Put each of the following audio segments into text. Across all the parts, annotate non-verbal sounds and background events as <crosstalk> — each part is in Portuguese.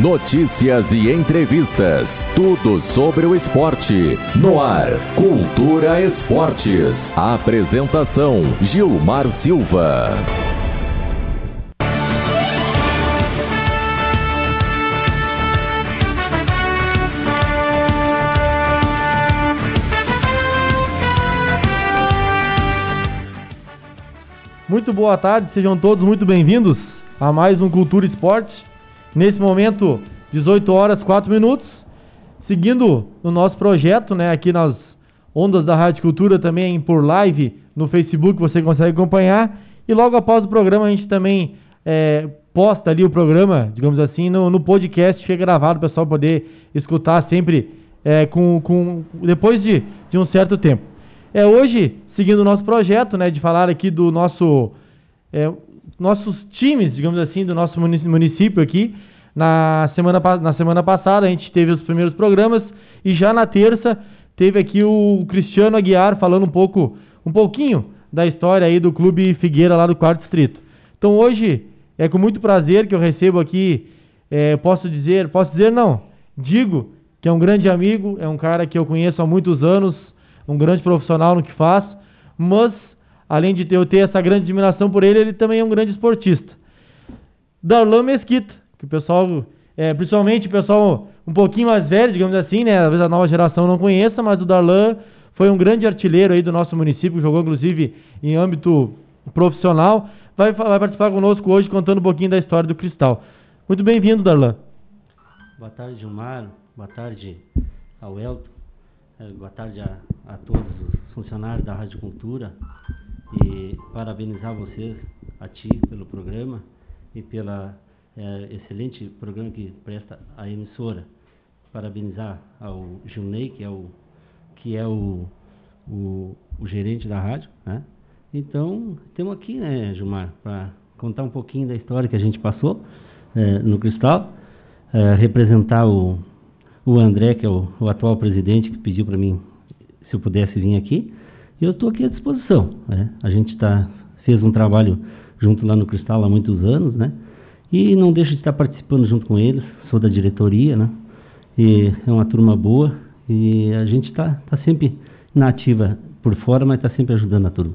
Notícias e entrevistas. Tudo sobre o esporte. No ar, Cultura Esportes. apresentação: Gilmar Silva. Muito boa tarde, sejam todos muito bem-vindos a mais um Cultura Esporte. Nesse momento, 18 horas 4 minutos, seguindo o nosso projeto, né, aqui nas ondas da Rádio Cultura, também por live no Facebook, você consegue acompanhar. E logo após o programa, a gente também é, posta ali o programa, digamos assim, no, no podcast é gravado, o pessoal poder escutar sempre é, com, com, depois de, de um certo tempo. É hoje, seguindo o nosso projeto, né, de falar aqui do nosso é, nossos times, digamos assim, do nosso município aqui. Na semana, na semana passada a gente teve os primeiros programas e já na terça teve aqui o Cristiano Aguiar falando um pouco, um pouquinho da história aí do Clube Figueira lá do quarto distrito. Então hoje é com muito prazer que eu recebo aqui, é, posso dizer, posso dizer não, digo que é um grande amigo, é um cara que eu conheço há muitos anos, um grande profissional no que faz, mas além de eu ter essa grande admiração por ele, ele também é um grande esportista. Darlan Mesquita, que o pessoal, é, principalmente o pessoal um pouquinho mais velho, digamos assim, né? Vezes a nova geração não conheça, mas o Darlan foi um grande artilheiro aí do nosso município, jogou inclusive em âmbito profissional. Vai, vai participar conosco hoje contando um pouquinho da história do Cristal. Muito bem-vindo, Darlan. Boa tarde, Gilmar. Boa tarde ao Elton. É, boa tarde a, a todos os funcionários da Rádio Cultura e parabenizar vocês, a ti, pelo programa e pela é, excelente programa que presta a emissora. Parabenizar ao Gilney, que é o, que é o, o, o gerente da rádio, né? Então, temos aqui, né, Gilmar, para contar um pouquinho da história que a gente passou é, no Cristal, é, representar o, o André, que é o, o atual presidente, que pediu para mim se eu pudesse vir aqui, eu estou aqui à disposição. Né? A gente tá, fez um trabalho junto lá no Cristal há muitos anos, né? E não deixo de estar participando junto com eles, sou da diretoria, né? E é uma turma boa e a gente está tá sempre na ativa por fora, mas está sempre ajudando a turma.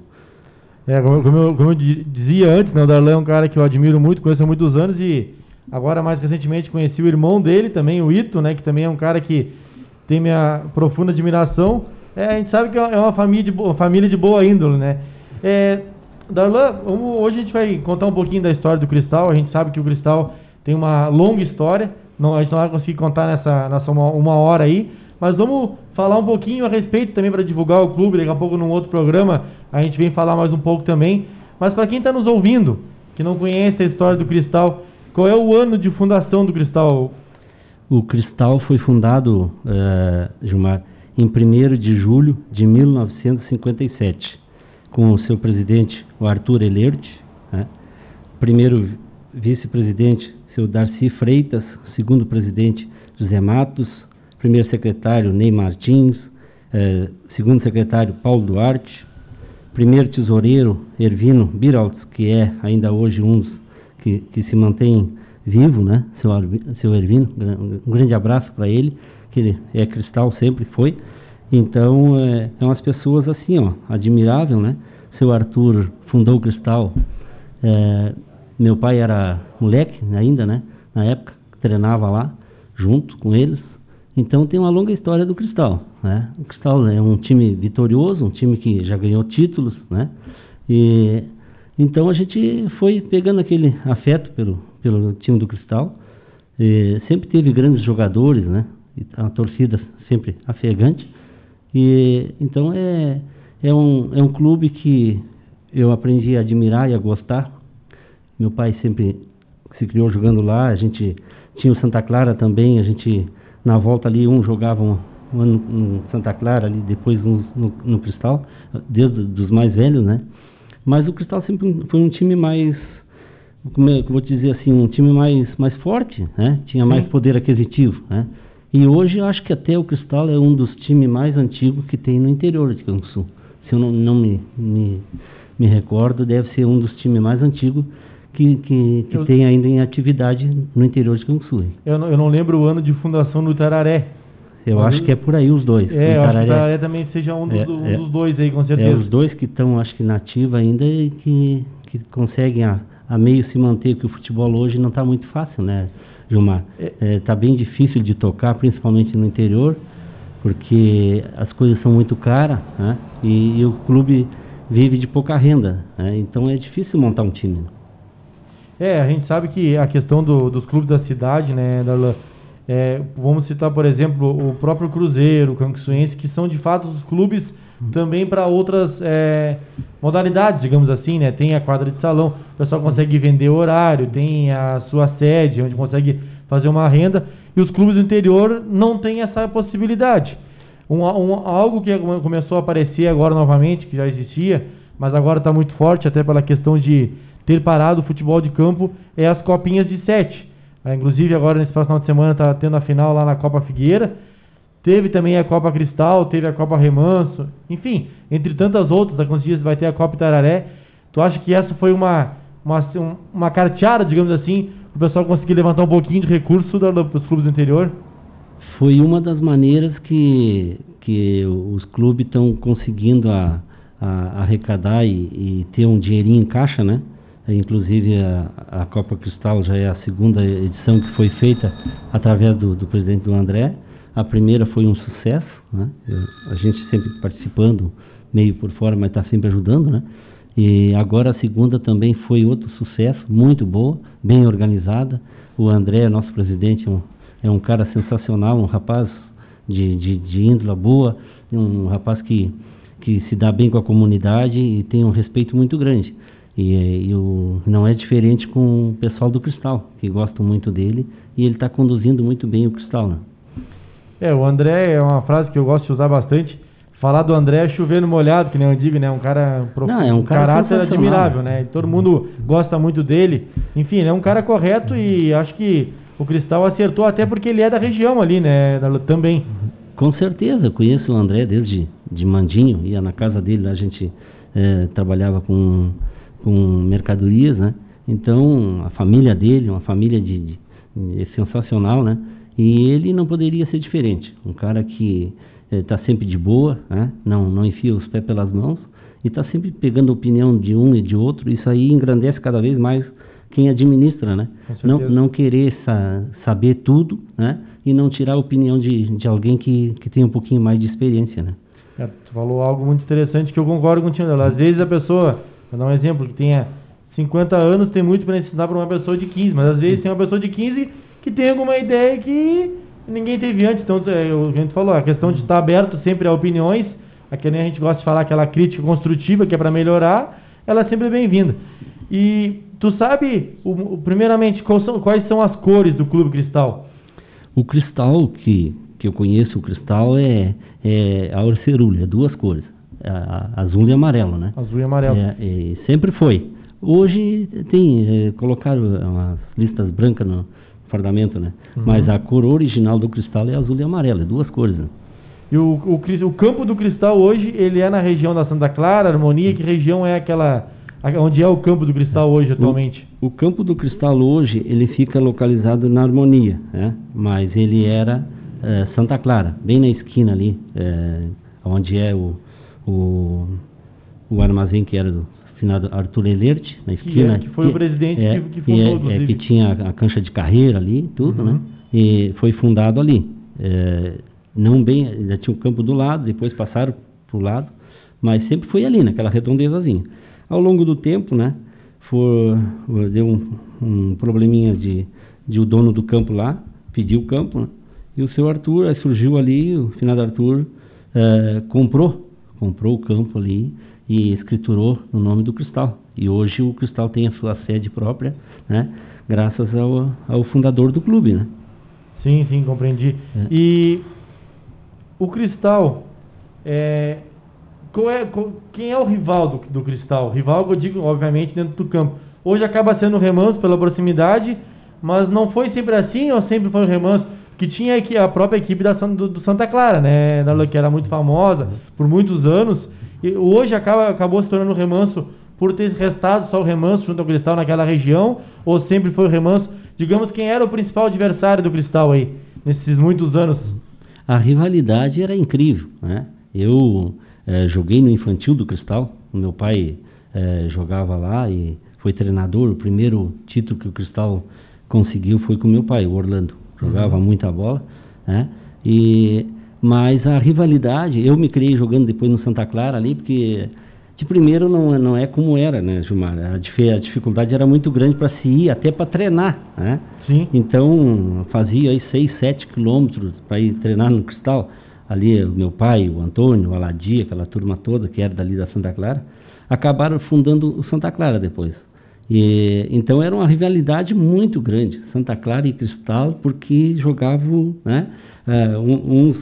É, como, eu, como eu dizia antes, né, o Darlan é um cara que eu admiro muito, conheço há muitos anos e agora mais recentemente conheci o irmão dele também, o Ito, né, que também é um cara que tem minha profunda admiração. É, a gente sabe que é uma família de, boa, família de boa índole, né? É, Darlan, hoje a gente vai contar um pouquinho da história do Cristal. A gente sabe que o Cristal tem uma longa história. Não, a gente não vai conseguir contar nessa, nessa uma, uma hora aí. Mas vamos falar um pouquinho a respeito também para divulgar o clube. Daqui a pouco, num outro programa, a gente vem falar mais um pouco também. Mas para quem está nos ouvindo, que não conhece a história do Cristal, qual é o ano de fundação do Cristal? O Cristal foi fundado, uh, Gilmar, em 1 de julho de 1957, com o seu presidente, o Arthur Elert, né? primeiro vice-presidente, seu Darcy Freitas, segundo presidente, José Matos, primeiro secretário, Ney Martins, eh, segundo secretário, Paulo Duarte, primeiro tesoureiro, Ervino Biraltz, que é ainda hoje um dos que, que se mantém vivo, né? seu, seu Ervino, um grande abraço para ele, que é cristal, sempre foi. Então, é, é umas pessoas assim, ó, admirável, né? Seu Arthur fundou o Cristal. É, meu pai era moleque ainda, né? Na época, treinava lá, junto com eles. Então, tem uma longa história do Cristal, né? O Cristal é um time vitorioso, um time que já ganhou títulos, né? E então a gente foi pegando aquele afeto pelo, pelo time do Cristal. E sempre teve grandes jogadores, né? A torcida sempre afegante. E então é, é, um, é um clube que eu aprendi a admirar e a gostar. Meu pai sempre se criou jogando lá, a gente tinha o Santa Clara também, a gente na volta ali um jogava um, um ano no Santa Clara ali, depois um no, no Cristal, desde os mais velhos, né? Mas o Cristal sempre foi um time mais como eu vou dizer assim, um time mais, mais forte, né? Tinha mais poder aquisitivo, né? E hoje eu acho que até o Cristal é um dos times mais antigos que tem no interior de Canguçu. Se eu não, não me, me, me recordo, deve ser um dos times mais antigos que, que, que Eu- tem ainda em atividade no interior de Canguçu. Eu não, eu não lembro o ano de fundação do Tararé. Eu Mas acho que é por aí os dois. É, eu O acho que o Tararé- também seja um dos, É, um é. dos dois aí, com É, certeza. os dois que estão, acho que nativa ainda e que, que conseguem a, a meio se manter, que o futebol hoje não está muito fácil, né, Gilmar? Está bem difícil de tocar, principalmente no interior, porque as coisas são muito caras, né? E, e o clube vive de pouca renda, né? Então é difícil montar um time. É, a gente sabe que a questão do- dos clubes da cidade, né, Darlan, é, vamos citar, por exemplo, o próprio Cruzeiro, o Canguçuense, que são de fato os clubes também para outras é, modalidades, digamos assim, né? Tem a quadra de salão, o pessoal consegue vender horário, tem a sua sede, onde consegue fazer uma renda, e os clubes do interior não têm essa possibilidade. Um, um- algo que come- começou a aparecer agora novamente, que já existia, mas agora está muito forte, até pela questão de ter parado o futebol de campo, é as copinhas de sete. Ah, inclusive, agora nesse final de semana está tendo a final lá na Copa Figueira. Teve também a Copa Cristal, teve a Copa Remanso, enfim, entre tantas outras, a dias vai ter a Copa Itararé. Tu acha que essa foi uma, uma, um- uma carteada, digamos assim, o pessoal conseguir levantar um pouquinho de recurso para os clubes do interior? Foi uma das maneiras que, que os clubes estão conseguindo a, a- arrecadar e, e ter um dinheirinho em caixa, né? Inclusive a, a Copa Cristal já é a segunda edição que foi feita através do, do presidente do André. A primeira foi um sucesso, né? A gente sempre participando, meio por fora, mas está sempre ajudando, né? E agora a segunda também foi outro sucesso, muito boa, bem organizada. O André, nosso presidente, é um, é um cara sensacional, um rapaz de, de, de índole boa, um rapaz que, que se dá bem com a comunidade e tem um respeito muito grande. E, e o, não é diferente com o pessoal do Cristal, que gostam muito dele, e ele está conduzindo muito bem o Cristal. Né? É, o André é uma frase que eu gosto de usar bastante. Falar do André é chover no molhado, que nem eu digo, né? Um cara profundo, Não, é um cara caráter admirável, né? Todo mundo gosta muito dele. Enfim, ele é um cara correto e acho que o Cristal acertou até porque ele é da região ali, né? Também. Com certeza, eu conheço o André desde de Mandinho, ia na casa dele, lá a gente eh, trabalhava com, com mercadorias, né? Então, a família dele, uma família de, de- é sensacional, né? E ele não poderia ser diferente. Um cara que está sempre de boa, né? Não, não enfia os pés pelas mãos e está sempre pegando opinião de um e de outro. Isso aí engrandece cada vez mais quem administra, né? Não, não querer sa- saber tudo, né? E não tirar a opinião de, de alguém que, que tem um pouquinho mais de experiência, né? É, tu falou algo muito interessante que eu concordo contigo. Às vezes a pessoa, vou dar um exemplo, que tenha 50 anos, tem muito para ensinar para uma pessoa de 15, mas às vezes tem uma pessoa de 15 que tem alguma ideia que ninguém teve antes. Então, é, o a gente falou, a questão de estar aberto sempre a opiniões, a que nem a gente gosta de falar, aquela crítica construtiva que é para melhorar, ela é sempre bem-vinda. E tu sabe, o- primeiramente, quais são, quais são as cores do Clube Cristal? O cristal que, que eu conheço, o cristal é, é a orcerulha, duas cores, a, a- azul e amarelo, né? Azul e amarelo. É, sempre foi. Hoje tem, é, colocaram umas listas brancas no fardamento, né? Uhum. Mas a cor original do cristal é azul e amarelo, é duas cores, né? E o, o, o campo do Cristal hoje, ele é na região da Santa Clara, Harmonia, que região é aquela, onde é o campo do Cristal hoje atualmente? O, o campo do cristal hoje, ele fica localizado na Harmonia, né? Mas ele era eh, Santa Clara, bem na esquina ali, eh, onde é o, o, o armazém que era do finado Arthur Elert, na esquina. é- que foi o presidente é, que- que fundou, é- é, que tinha a cancha de carreira ali, tudo, Uhum. né? E foi fundado ali. Eh, não bem, já tinha o campo do lado, depois passaram pro lado, mas sempre foi ali, naquela redondezazinha. Ao longo do tempo, né, for, deu um, um probleminha de, de o dono do campo lá, pediu o campo, né, e o seu Arthur, aí surgiu ali, o finado Arthur comprou, comprou o campo ali e escriturou no nome do Cristal. E hoje o Cristal tem a sua sede própria, né, graças ao, ao fundador do clube, né. Sim, sim, compreendi. É. E o Cristal, é, qual é, qual- quem é o rival do, do Cristal? Rival eu digo, obviamente, dentro do campo. Hoje acaba sendo o Remanso pela proximidade, mas não foi sempre assim ou sempre foi o Remanso? Que tinha aqui a própria equipe da, do, do Santa Clara, né? Que era muito famosa por muitos anos. E hoje acaba, acabou se tornando Remanso por ter restado só o remanso junto ao Cristal naquela região, ou sempre foi o remanso? Digamos, quem era o principal adversário do Cristal aí, nesses muitos anos? A rivalidade era incrível, né? Eu é, joguei no infantil do Cristal, meu pai é, jogava lá e foi treinador. O primeiro título que o Cristal conseguiu foi com meu pai, o Orlando. Jogava uhum. muita bola, né? E, mas a rivalidade, eu me criei jogando depois no Santa Clara ali, porque de primeiro não, não é como era, né, Gilmar? A, a dificuldade era muito grande para se ir, até para treinar, né? Sim. Então fazia aí 6, 7 quilômetros para ir treinar no Cristal. Ali o meu pai, o Antônio, o Aladia, aquela turma toda que era dali da Santa Clara, acabaram fundando o Santa Clara depois. E, então era uma rivalidade muito grande, Santa Clara e Cristal, porque jogavam, né, uh, uns,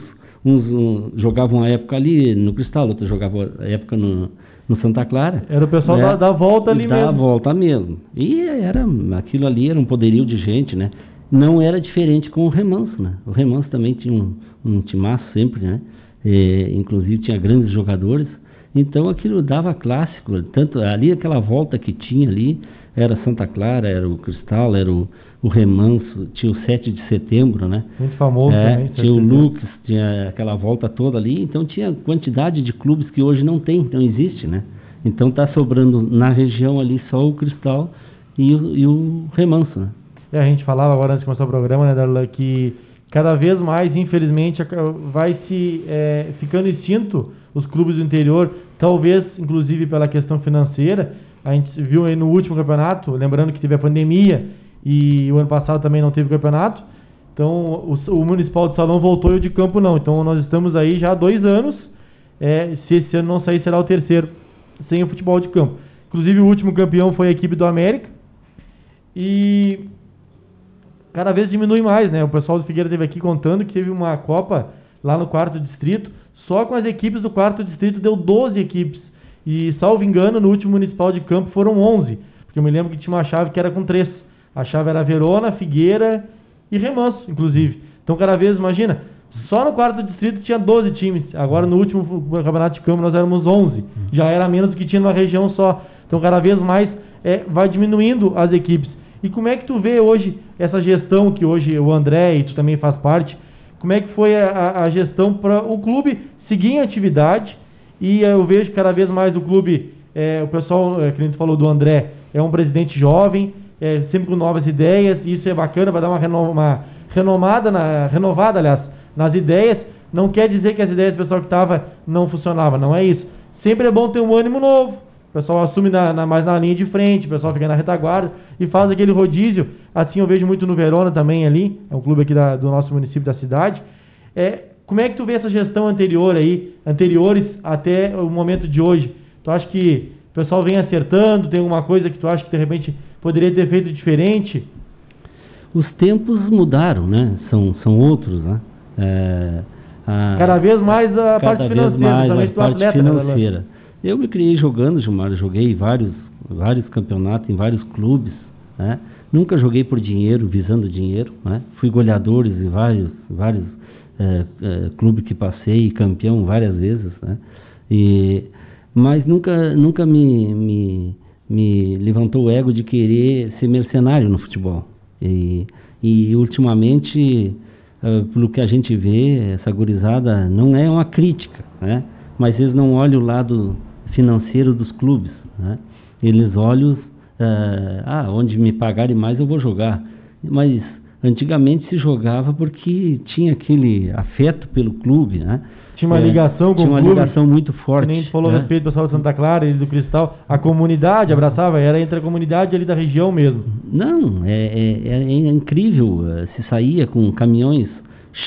uns jogavam a época ali no Cristal, outros jogavam a época no, no Santa Clara. Era o pessoal né, da, da, volta ali da mesmo. Da volta mesmo. E era, aquilo ali era um poderio de gente, né? Não era diferente com o Remanso, né? O Remanso também tinha um, um timaço sempre, né? E, inclusive tinha grandes jogadores. Então aquilo dava clássico, tanto ali aquela volta que tinha ali, era Santa Clara, era o Cristal, era o, o Remanso, tinha o 7 de setembro, né? Muito famoso é, também. Tinha o Lux, tinha aquela volta toda ali, então tinha quantidade de clubes que hoje não tem, não existe, né? Então tá sobrando na região ali só o Cristal e o, e o Remanso, né? É, a gente falava agora antes de começar o programa, né, Darla, que cada vez mais, infelizmente, vai se é, ficando extinto os clubes do interior, talvez, inclusive, pela questão financeira. A gente viu aí no último campeonato, lembrando que teve a pandemia e o ano passado também não teve campeonato. Então, o, o Municipal de Salão voltou e o de campo não. Então, nós estamos aí já há dois anos. É, se esse ano não sair, será o terceiro sem o futebol de campo. Inclusive, o último campeão foi a equipe do América. E cada vez diminui mais, né? O pessoal do Figueira teve aqui contando que teve uma Copa lá no quarto distrito, só com as equipes do quarto distrito deu 12 equipes. E, salvo engano, no último municipal de campo foram 11, porque eu me lembro que tinha uma chave que era com três. A chave era Verona, Figueira e Remanso, inclusive. Então, cada vez, imagina, só no quarto distrito tinha 12 times. Agora, no último campeonato de campo, nós éramos 11. Já era menos do que tinha numa região só. Então, cada vez mais é, vai diminuindo as equipes. E como é que tu vê hoje essa gestão que hoje o André e tu também faz parte? Como é que foi a, a gestão para o clube seguir em atividade? E eu vejo cada vez mais o clube, é, o pessoal, é, que a gente falou do André, é um presidente jovem, é, sempre com novas ideias, e isso é bacana, vai dar uma, reno, uma renomada, na, renovada, aliás, nas ideias. Não quer dizer que as ideias do pessoal que estava não funcionavam, não é isso. Sempre é bom ter um ânimo novo, o pessoal assume na, na, mais na linha de frente, o pessoal fica na retaguarda e faz aquele rodízio. Assim eu vejo muito no Verona também ali, é um clube aqui da, do nosso município da cidade. É, como é que tu vê essa gestão anterior aí, anteriores até o momento de hoje? Tu acha que o pessoal vem acertando? Tem alguma coisa que tu acha que de repente poderia ter feito diferente? Os tempos mudaram, né? São, são outros, né? É, a, cada vez mais a parte financeira, mais a parte atleta, né, financeira. Eu me criei jogando, Gilmar, joguei vários, vários campeonatos em vários clubes, né? Nunca joguei por dinheiro, visando dinheiro, né? Fui goleador em vários, vários é, é, clubes que passei, campeão várias vezes, né? E, mas nunca, nunca me, me, me levantou o ego de querer ser mercenário no futebol. E, e ultimamente, uh, pelo que a gente vê, essa gurizada não é uma crítica, né? Mas eles não olham o lado financeiro dos clubes. Né? Eles olham, uh, ah, onde me pagarem mais eu vou jogar. Mas antigamente se jogava porque tinha aquele afeto pelo clube, né? Tinha uma é, ligação com tinha uma ligação muito forte. Que nem falou né? a respeito do pessoal de Santa Clara e do Cristal. A comunidade abraçava, era entre a comunidade ali da região mesmo. Não, é, é, é, é incrível. Eh, se saía com caminhões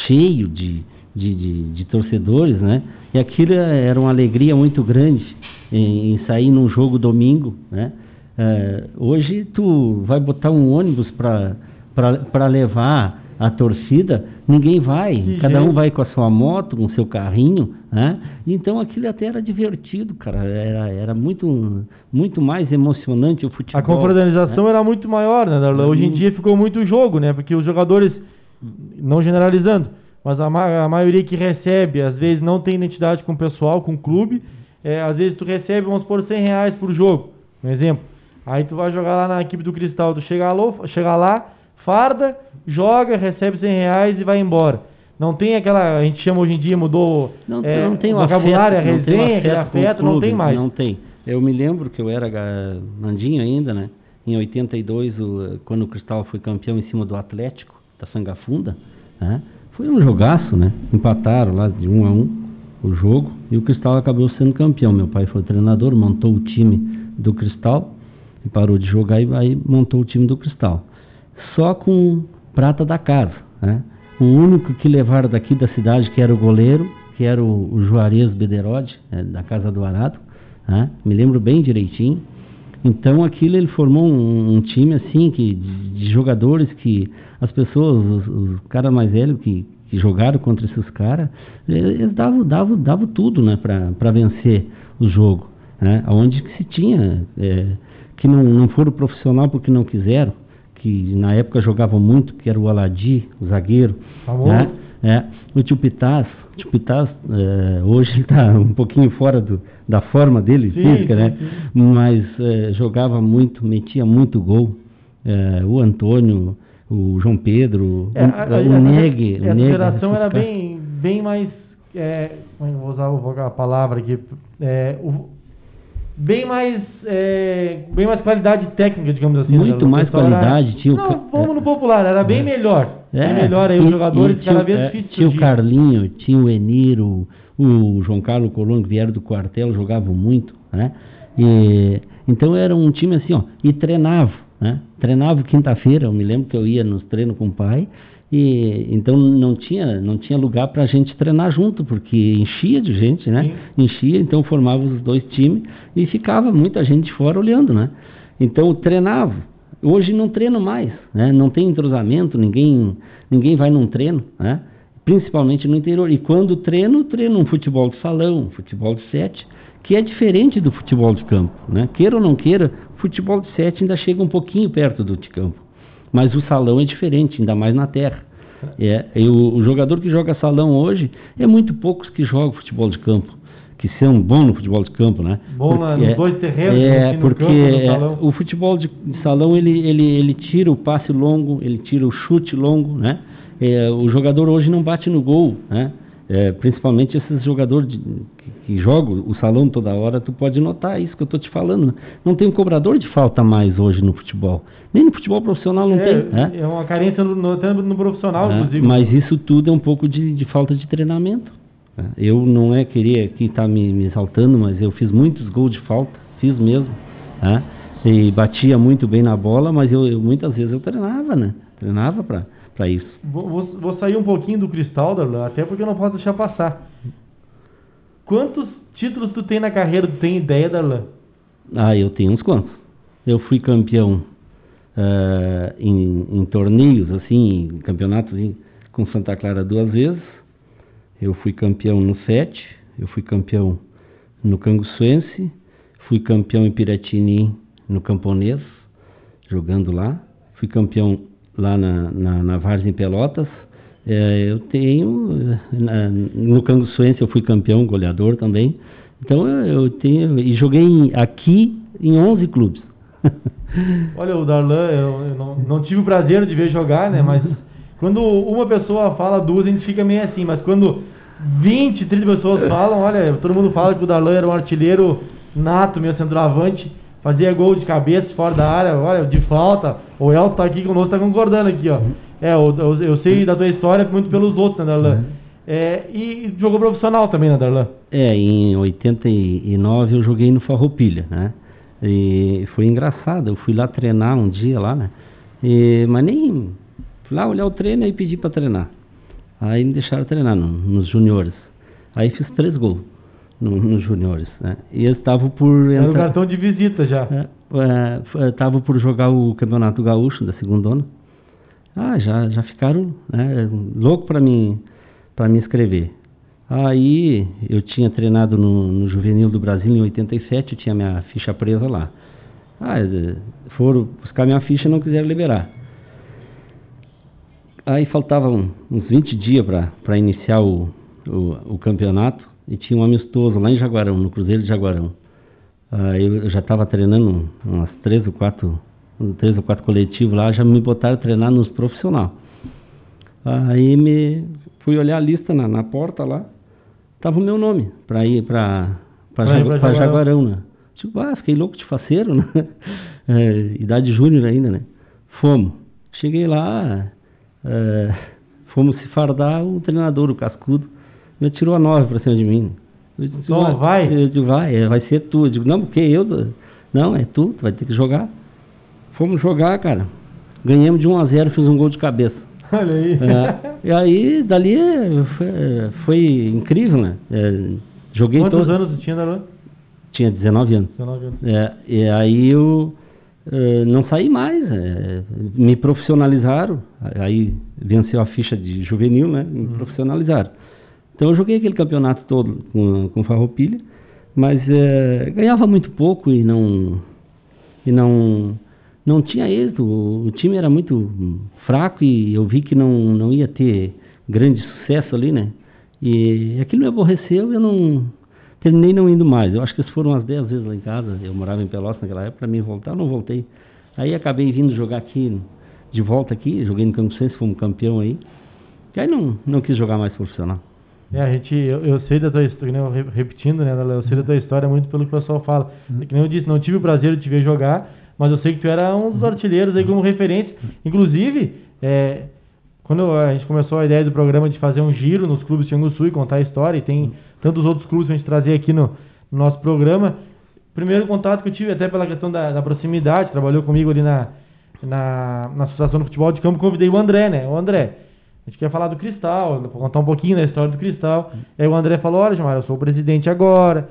cheios de, de, de, de torcedores, né? E aquilo era uma alegria muito grande em, em sair num jogo domingo, né? É, hoje tu vai botar um ônibus para levar a torcida, ninguém vai, cada jeito. um vai com a sua moto, com o seu carrinho, né? Então aquilo até era divertido, cara, era, era muito, muito mais emocionante o futebol. A confraternização né? era muito maior, né, Darlan? Hoje em dia ficou muito jogo, né? Porque os jogadores, não generalizando, mas a, ma a maioria que recebe, às vezes não tem identidade com o pessoal, com o clube. É, às vezes tu recebe, vamos por 100 reais por jogo. Um exemplo. Aí tu vai jogar lá na equipe do Cristal, tu chega lá, chega lá farda, joga, recebe 100 reais e vai embora. Não tem aquela, a gente chama hoje em dia, mudou Não, é, não tem o vocabulário, afeto, a não resenha, aquele afeto afeto, não clube, tem mais. Não tem. Eu me lembro que eu era Nandinho ainda, né? Em 82, o, quando o Cristal foi campeão em cima do Atlético, da Sangafunda, né? Foi um jogaço, né? Empataram lá de um a um o jogo e o Cristal acabou sendo campeão. Meu pai foi treinador, montou o time do Cristal e parou de jogar e aí montou o time do Cristal. Só com prata da casa, né? O único que levaram daqui da cidade, que era o goleiro, que era o, Juarez Bederode, eh, da Casa do Arado, né? me lembro bem direitinho. Então aquilo ele formou um, um time assim que de, de jogadores que as pessoas, os, os caras mais velhos que, que jogaram contra esses caras, eles davam, davam, davam tudo né, para vencer o jogo. Né? Onde que se tinha, eh, que não, não foram profissional porque não quiseram, que na época jogavam muito, que era o Aladi, o zagueiro. Né? É, o Tio Pitaz, o Tio Pitaz é, hoje ele está um pouquinho fora do, da forma dele, Sim, física, sim, né? Mas é, jogava muito, metia muito gol. É, o Antônio, o João Pedro, É, o, a- a- o essa- o Essa Negue, geração era bem, bem mais. É, é usar vou usar a palavra aqui. É, o- bem mais. é, bem mais qualidade técnica, digamos assim. Muito né? O mais pessoal era- qualidade, tinha o Não, vamos é. no popular, era bem É. melhor. Bem É, melhor aí e- os jogadores, e cada vez é, difícil Tinha o. Carlinho, tinha o Eniro, o João Carlos Colombo, que vieram do quartel, jogavam muito, né? E, então era um time assim, ó, e treinava, né? Treinava quinta-feira, eu me lembro que eu ia nos treinos com o pai, e então não tinha, não tinha lugar pra gente treinar junto, porque enchia de gente, né? Enchia, então formava os dois times e ficava muita gente fora olhando, né? Então treinava. Hoje não treino mais, né? Não tem entrosamento, ninguém, ninguém vai num treino, né? Principalmente no interior. E quando treino, treino um futebol de salão, um futebol de sete, que é diferente do futebol de campo, né? Queira ou não queira, o futebol de sete ainda chega um pouquinho perto do de campo. Mas o salão é diferente, ainda mais na terra. É, e o, jogador que joga salão hoje é muito poucos que jogam futebol de campo, que são bons no futebol de campo, né? Bom nos é- dois terrenos, É, assim, no porque campo, no é, salão. o futebol de, de salão ele, ele, ele tira o passe longo, ele tira o chute longo, né? É, o jogador hoje não bate no gol, né? É, principalmente esses jogadores de- que, que jogam o salão toda hora, tu pode notar isso que eu estou te falando. né? Não tem um cobrador de falta mais hoje no futebol. Nem no futebol profissional não é, tem. né? é uma carência no, no, no profissional, É, inclusive. Mas isso tudo é um pouco de, de falta de treinamento. né? Eu não é querer aqui estar me, me exaltando, mas eu fiz muitos gols de falta, fiz mesmo. né? E batia muito bem na bola, mas eu, eu- muitas vezes eu treinava, né? Treinava para isso. Vou, vou- vou sair um pouquinho do cristal, Darlan, até porque eu não posso deixar passar. Quantos títulos tu tem na carreira? Tu tem ideia, Darlan? Ah, eu tenho uns quantos. Eu fui campeão ah, em, em torneios, assim, em campeonatos em- com Santa Clara duas vezes. Eu fui campeão no Sete, eu fui campeão no Canguçuense, fui campeão em Piratini no Camponês, jogando lá. Fui campeão lá na, na, na Várzea em Pelotas. Eh, eu tenho, na- no Canguçuense eu fui campeão, goleador também. Então eu, tenho, e joguei em- aqui em 11 clubes. <laughs> Olha, o Darlan, eu, eu não, não tive o prazer de ver jogar, né? Mas quando uma pessoa fala duas, a gente fica meio assim. Mas quando 20, 30 pessoas falam, olha, todo mundo fala que o Darlan era um artilheiro nato, meu centroavante, fazia gol de cabeça, fora da área, olha, de falta. O Elton tá aqui conosco, tá concordando aqui, ó. É, eu, eu, eu sei da tua história muito pelos outros, né, Darlan? É, e jogou profissional também, né, Darlan? É, em 89 eu joguei no Farroupilha, né? E foi engraçado, eu fui lá treinar um dia lá, né? E, mas nem fui lá olhar o treino e pedi para treinar. Aí me deixaram treinar no- nos juniores. Aí fiz três gols no- nos juniores, né? E eu estava por Era um entrar- cartão de visita já. é, é, eu tava por jogar o Campeonato Gaúcho da segundona. Ah, já, já ficaram né, louco para mim, para me inscrever. Aí eu tinha treinado no, no Juvenil do Brasil em 87, eu tinha minha ficha presa lá. Ah, foram buscar minha ficha e não quiseram liberar. Aí faltavam uns 20 dias para iniciar o, o, o campeonato e tinha um amistoso lá em Jaguarão, no Cruzeiro de Jaguarão. Aí eu já estava treinando umas três ou quatro, três ou quatro coletivos lá, já me botaram a treinar nos profissional. Aí me fui olhar a lista na, na porta lá, tava o meu nome para ir para para Jagu Jaguarão. Jaguarão, né? Tipo, ah, fiquei louco de faceiro, <laughs> né? É, idade júnior ainda, né? Fomos. Cheguei lá, é, fomos se fardar, o treinador, o cascudo, me tirou a nove para cima de mim. Eu disse, então, vai? Eu digo, vai, é, vai ser tu. Eu digo, não, porque eu. Não, é tu, tu vai ter que jogar. Fomos jogar, cara. Ganhamos de 1 a 0 fiz um gol de cabeça. <laughs> Olha aí. É, e aí, dali foi, foi incrível, né? É, joguei Quantos todo... anos você tinha, Darlan? Tinha 19 anos. 19 anos. É, e aí eu uh, não saí mais. É, me profissionalizaram. Aí venceu a ficha de juvenil, né? Me uhum. profissionalizaram. Então eu joguei aquele campeonato todo com, com Farroupilha, mas é, ganhava muito pouco e não e não não tinha êxito. O, time era muito fraco e eu vi que não não ia ter grande sucesso ali, né? E aquilo me aborreceu e eu não terminei não indo mais. Eu acho que foram umas 10 vezes lá em casa. Eu morava em Pelotas naquela época, para mim voltar, não voltei. Aí acabei vindo jogar aqui, de volta aqui, joguei no Campo Sense, fomos campeão aí. E aí não, não quis jogar mais profissional. É, a gente, eu, eu sei da tua história, repetindo, né, eu sei da tua história muito pelo que o pessoal fala. Uhum. Que nem eu disse, não tive o prazer de te ver jogar, mas eu sei que tu era um dos uhum. artilheiros aí como referência. Inclusive, é, quando a gente começou a ideia do programa de fazer um giro nos clubes de Anguçu e contar a história, e tem tantos outros clubes que a gente trazer aqui no, no, nosso programa, primeiro contato que eu tive, até pela questão da, da proximidade, trabalhou comigo ali na, na, na Associação de Futebol de Campo, convidei o André, né? O André, a gente quer falar do Cristal, contar um pouquinho da história do Cristal. Aí o André falou: Olha, Gilmar, eu sou o presidente agora,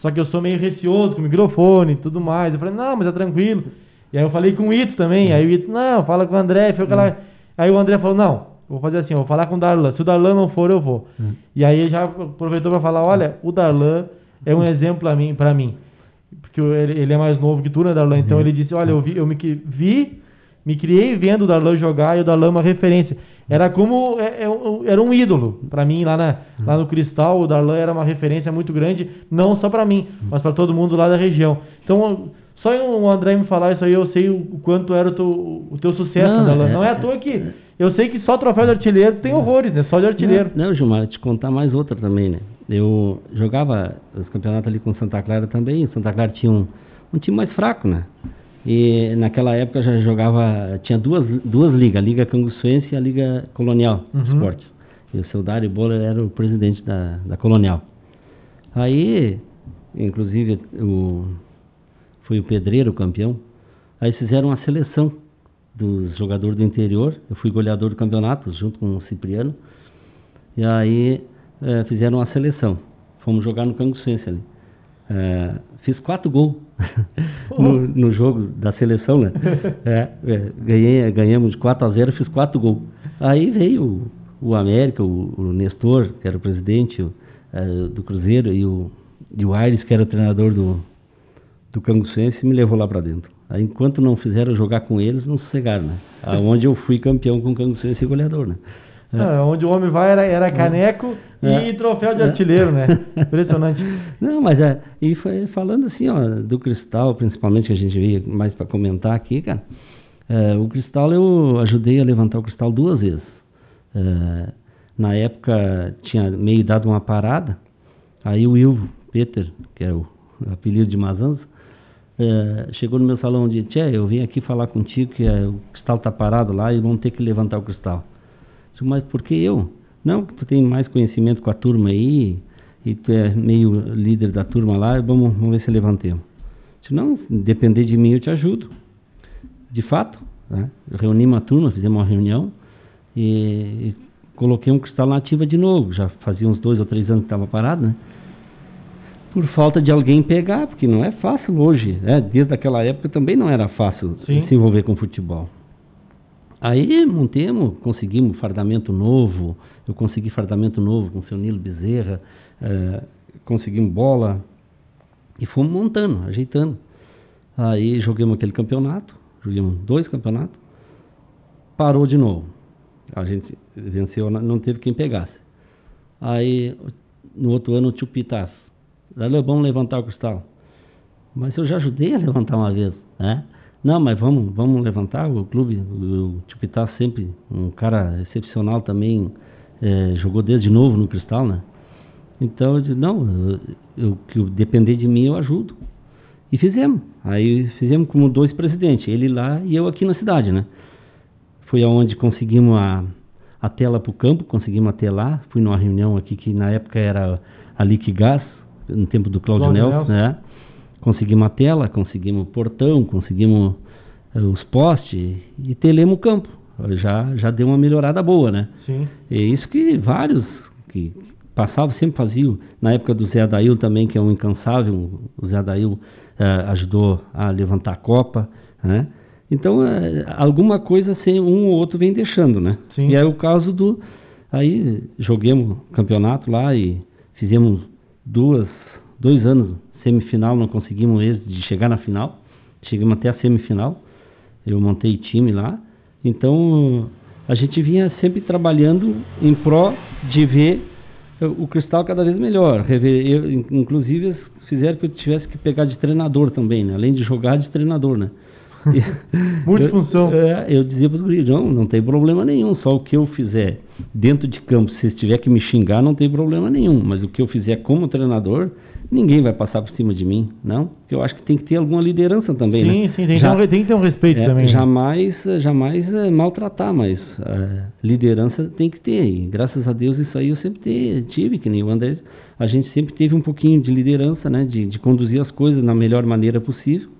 só que eu sou meio receoso com o microfone e tudo mais. Eu falei: Não, mas é tranquilo. E aí eu falei com o Ito também. Aí o Ito: Não, fala com o André. Foi aquela... Aí o André falou: Não, vou fazer assim, vou falar com o Darlan. Se o Darlan não for, eu vou. Hum. E aí ele já aproveitou para falar: Olha, o Darlan é um exemplo para mim, para mim. Porque ele, ele, é mais novo que tu, né, Darlan? Então uhum. ele disse: Olha, eu, vi, eu me vi, me criei vendo o Darlan jogar e o Darlan é uma referência. Era como é, é, era um ídolo para mim lá, na, lá no Cristal. O Darlan era uma referência muito grande, não só para mim, mas para todo mundo lá da região. Então, só o André me falar isso aí, eu sei o quanto era o teu, o teu sucesso, não, Darlan. É, não é à toa que eu sei que só troféu de artilheiro tem horrores, né? Só de artilheiro. Não, não Gilmar, te contar mais outra também, né? Eu jogava os campeonatos ali com Santa Clara também. Santa Clara tinha um, um time mais fraco, né? E naquela época já jogava, tinha duas, duas ligas, a Liga Canguçuense e a Liga Colonial uhum. Esportes. E o seu Dário Boller era o presidente da, da Colonial. Aí, inclusive, o, foi o Pedreiro campeão. Aí fizeram uma seleção dos jogadores do interior. Eu fui goleador do campeonato junto com o Cipriano. E aí é, fizeram uma seleção. Fomos jogar no Canguçuense ali. É, fiz quatro gols <laughs> no, no, jogo da seleção, né? <laughs> É, é, ganhei, ganhamos de 4 a 0 fiz quatro gols. Aí veio o, o América, o, o, Nestor, que era o presidente o, é, do Cruzeiro, e o, e o Aires, que era o treinador do, do Canguçuense, me levou lá para dentro. Aí, enquanto não fizeram jogar com eles, não sossegaram, né? Onde eu fui campeão com o Canguçuense e goleador, né? É. onde o homem vai era, era caneco é. e troféu de artilheiro, né? <laughs> Impressionante. Não, mas é, e foi falando assim, ó, do cristal, principalmente que a gente veio mais para comentar aqui, cara. É, o cristal eu ajudei a levantar o cristal duas vezes. É, na época tinha meio dado uma parada, aí o Ilvo Peter, que é o apelido de Mazanza, é, chegou no meu salão e disse, eu vim aqui falar contigo que é, o cristal está parado lá e vamos ter que levantar o cristal. Mas por que eu? Não, tu tem mais conhecimento com a turma aí, e tu é meio líder da turma lá, vamos, vamos ver se levantemos. Se não, depender de mim eu te ajudo. De fato, né? reunimos a turma, fizemos uma reunião e, e coloquei um cristal na ativa de novo. Já fazia uns dois ou três anos que estava parado, né? Por falta de alguém pegar, porque não é fácil hoje. Né? Desde aquela época também não era fácil Sim. se envolver com futebol. Aí montemos, conseguimos fardamento novo, eu consegui fardamento novo com o seu Nilo Bezerra, é, conseguimos bola e fomos montando, ajeitando. Aí joguemos aquele campeonato, jogamos dois campeonatos, parou de novo. A gente venceu, não teve quem pegasse. Aí no outro ano o tio Pitas, é bom levantar o cristal. mas eu já ajudei a <laughs> levantar uma vez, né? Não, mas vamos, vamos levantar o clube. O Tipitá sempre um cara excepcional também, é, jogou desde novo no Cristal, né? Então eu disse, não, eu, que depender de mim eu ajudo. E fizemos. Aí fizemos como dois presidentes, ele lá e eu aqui na cidade, né? Foi aonde conseguimos a, a tela para o campo, conseguimos até lá. Fui numa reunião aqui que na época era a Liquigás, no tempo do Claudio Nelson, né? Conseguimos a tela, conseguimos o portão, conseguimos uh, os postes e telemos o campo. Já, já deu uma melhorada boa, né? Sim. É isso que vários que passavam sempre faziam. Na época do Zé Adail também, que é um incansável, o Zé Adail uh, ajudou a levantar a Copa, né? Então, uh, alguma coisa assim, um ou outro vem deixando, né? Sim. E é o caso do... Aí joguemos campeonato lá e fizemos duas, dois anos semifinal, não conseguimos êxito de chegar na final. Chegamos até a semifinal. Eu montei time lá. Então, a gente vinha sempre trabalhando em pró de ver o cristal cada vez melhor. Eu, inclusive, fizeram que eu tivesse que pegar de treinador também, né? Além de jogar, de treinador, né? <laughs> Multifunção. Eu, é, eu dizia para os guris, não, não tem problema nenhum, só o que eu fizer dentro de campo, se tiver que me xingar, não tem problema nenhum, mas o que eu fizer como treinador, ninguém vai passar por cima de mim, não? Porque eu acho que tem que ter alguma liderança também, sim, né? Sim, tem, Já, tem que ter um respeito é, também. Né? Jamais, jamais é, maltratar, mas é, liderança tem que ter. E graças a Deus isso aí eu sempre tive, que nem o André, a gente sempre teve um pouquinho de liderança, né? De, de conduzir as coisas na melhor maneira possível.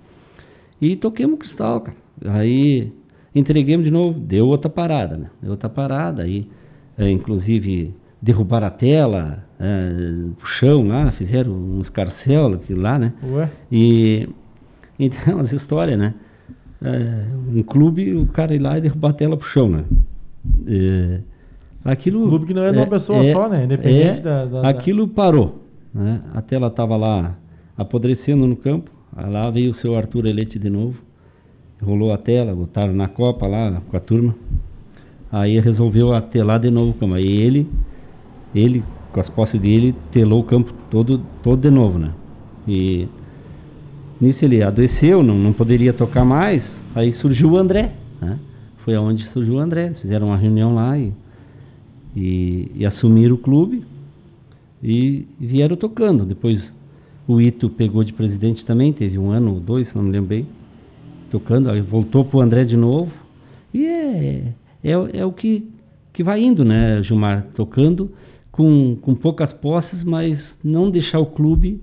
E toquemos cristal, cara. Aí entreguemos de novo, deu outra parada, né? Deu outra parada, aí inclusive derrubaram a tela, é, o chão lá, fizeram uns carcel aquilo lá, né? Ué? E então, <laughs> as histórias, né? É, um clube, o cara ir lá e derrubar a tela pro chão, né? É, aquilo, um clube que não é de uma pessoa é, só, né? Independente é, da, da, Aquilo parou, né? A tela estava lá apodrecendo no campo, lá veio o seu Arthur Elete de novo, rolou a tela, botaram na copa lá com a turma, aí resolveu atelar de novo o campo, aí ele ele, com as posses dele, telou o campo todo, todo de novo, né? E nisso ele adoeceu, não, não poderia tocar mais, aí surgiu o André, né? Foi aonde surgiu o André, fizeram uma reunião lá e, e, e assumiram o clube e, vieram tocando. Depois o Ito pegou de presidente também, teve um ano ou dois, não me lembro bem, tocando, aí voltou pro André de novo. E é, é, é o que, que vai indo, né, Gilmar? Tocando com, com poucas posses, mas não deixar o clube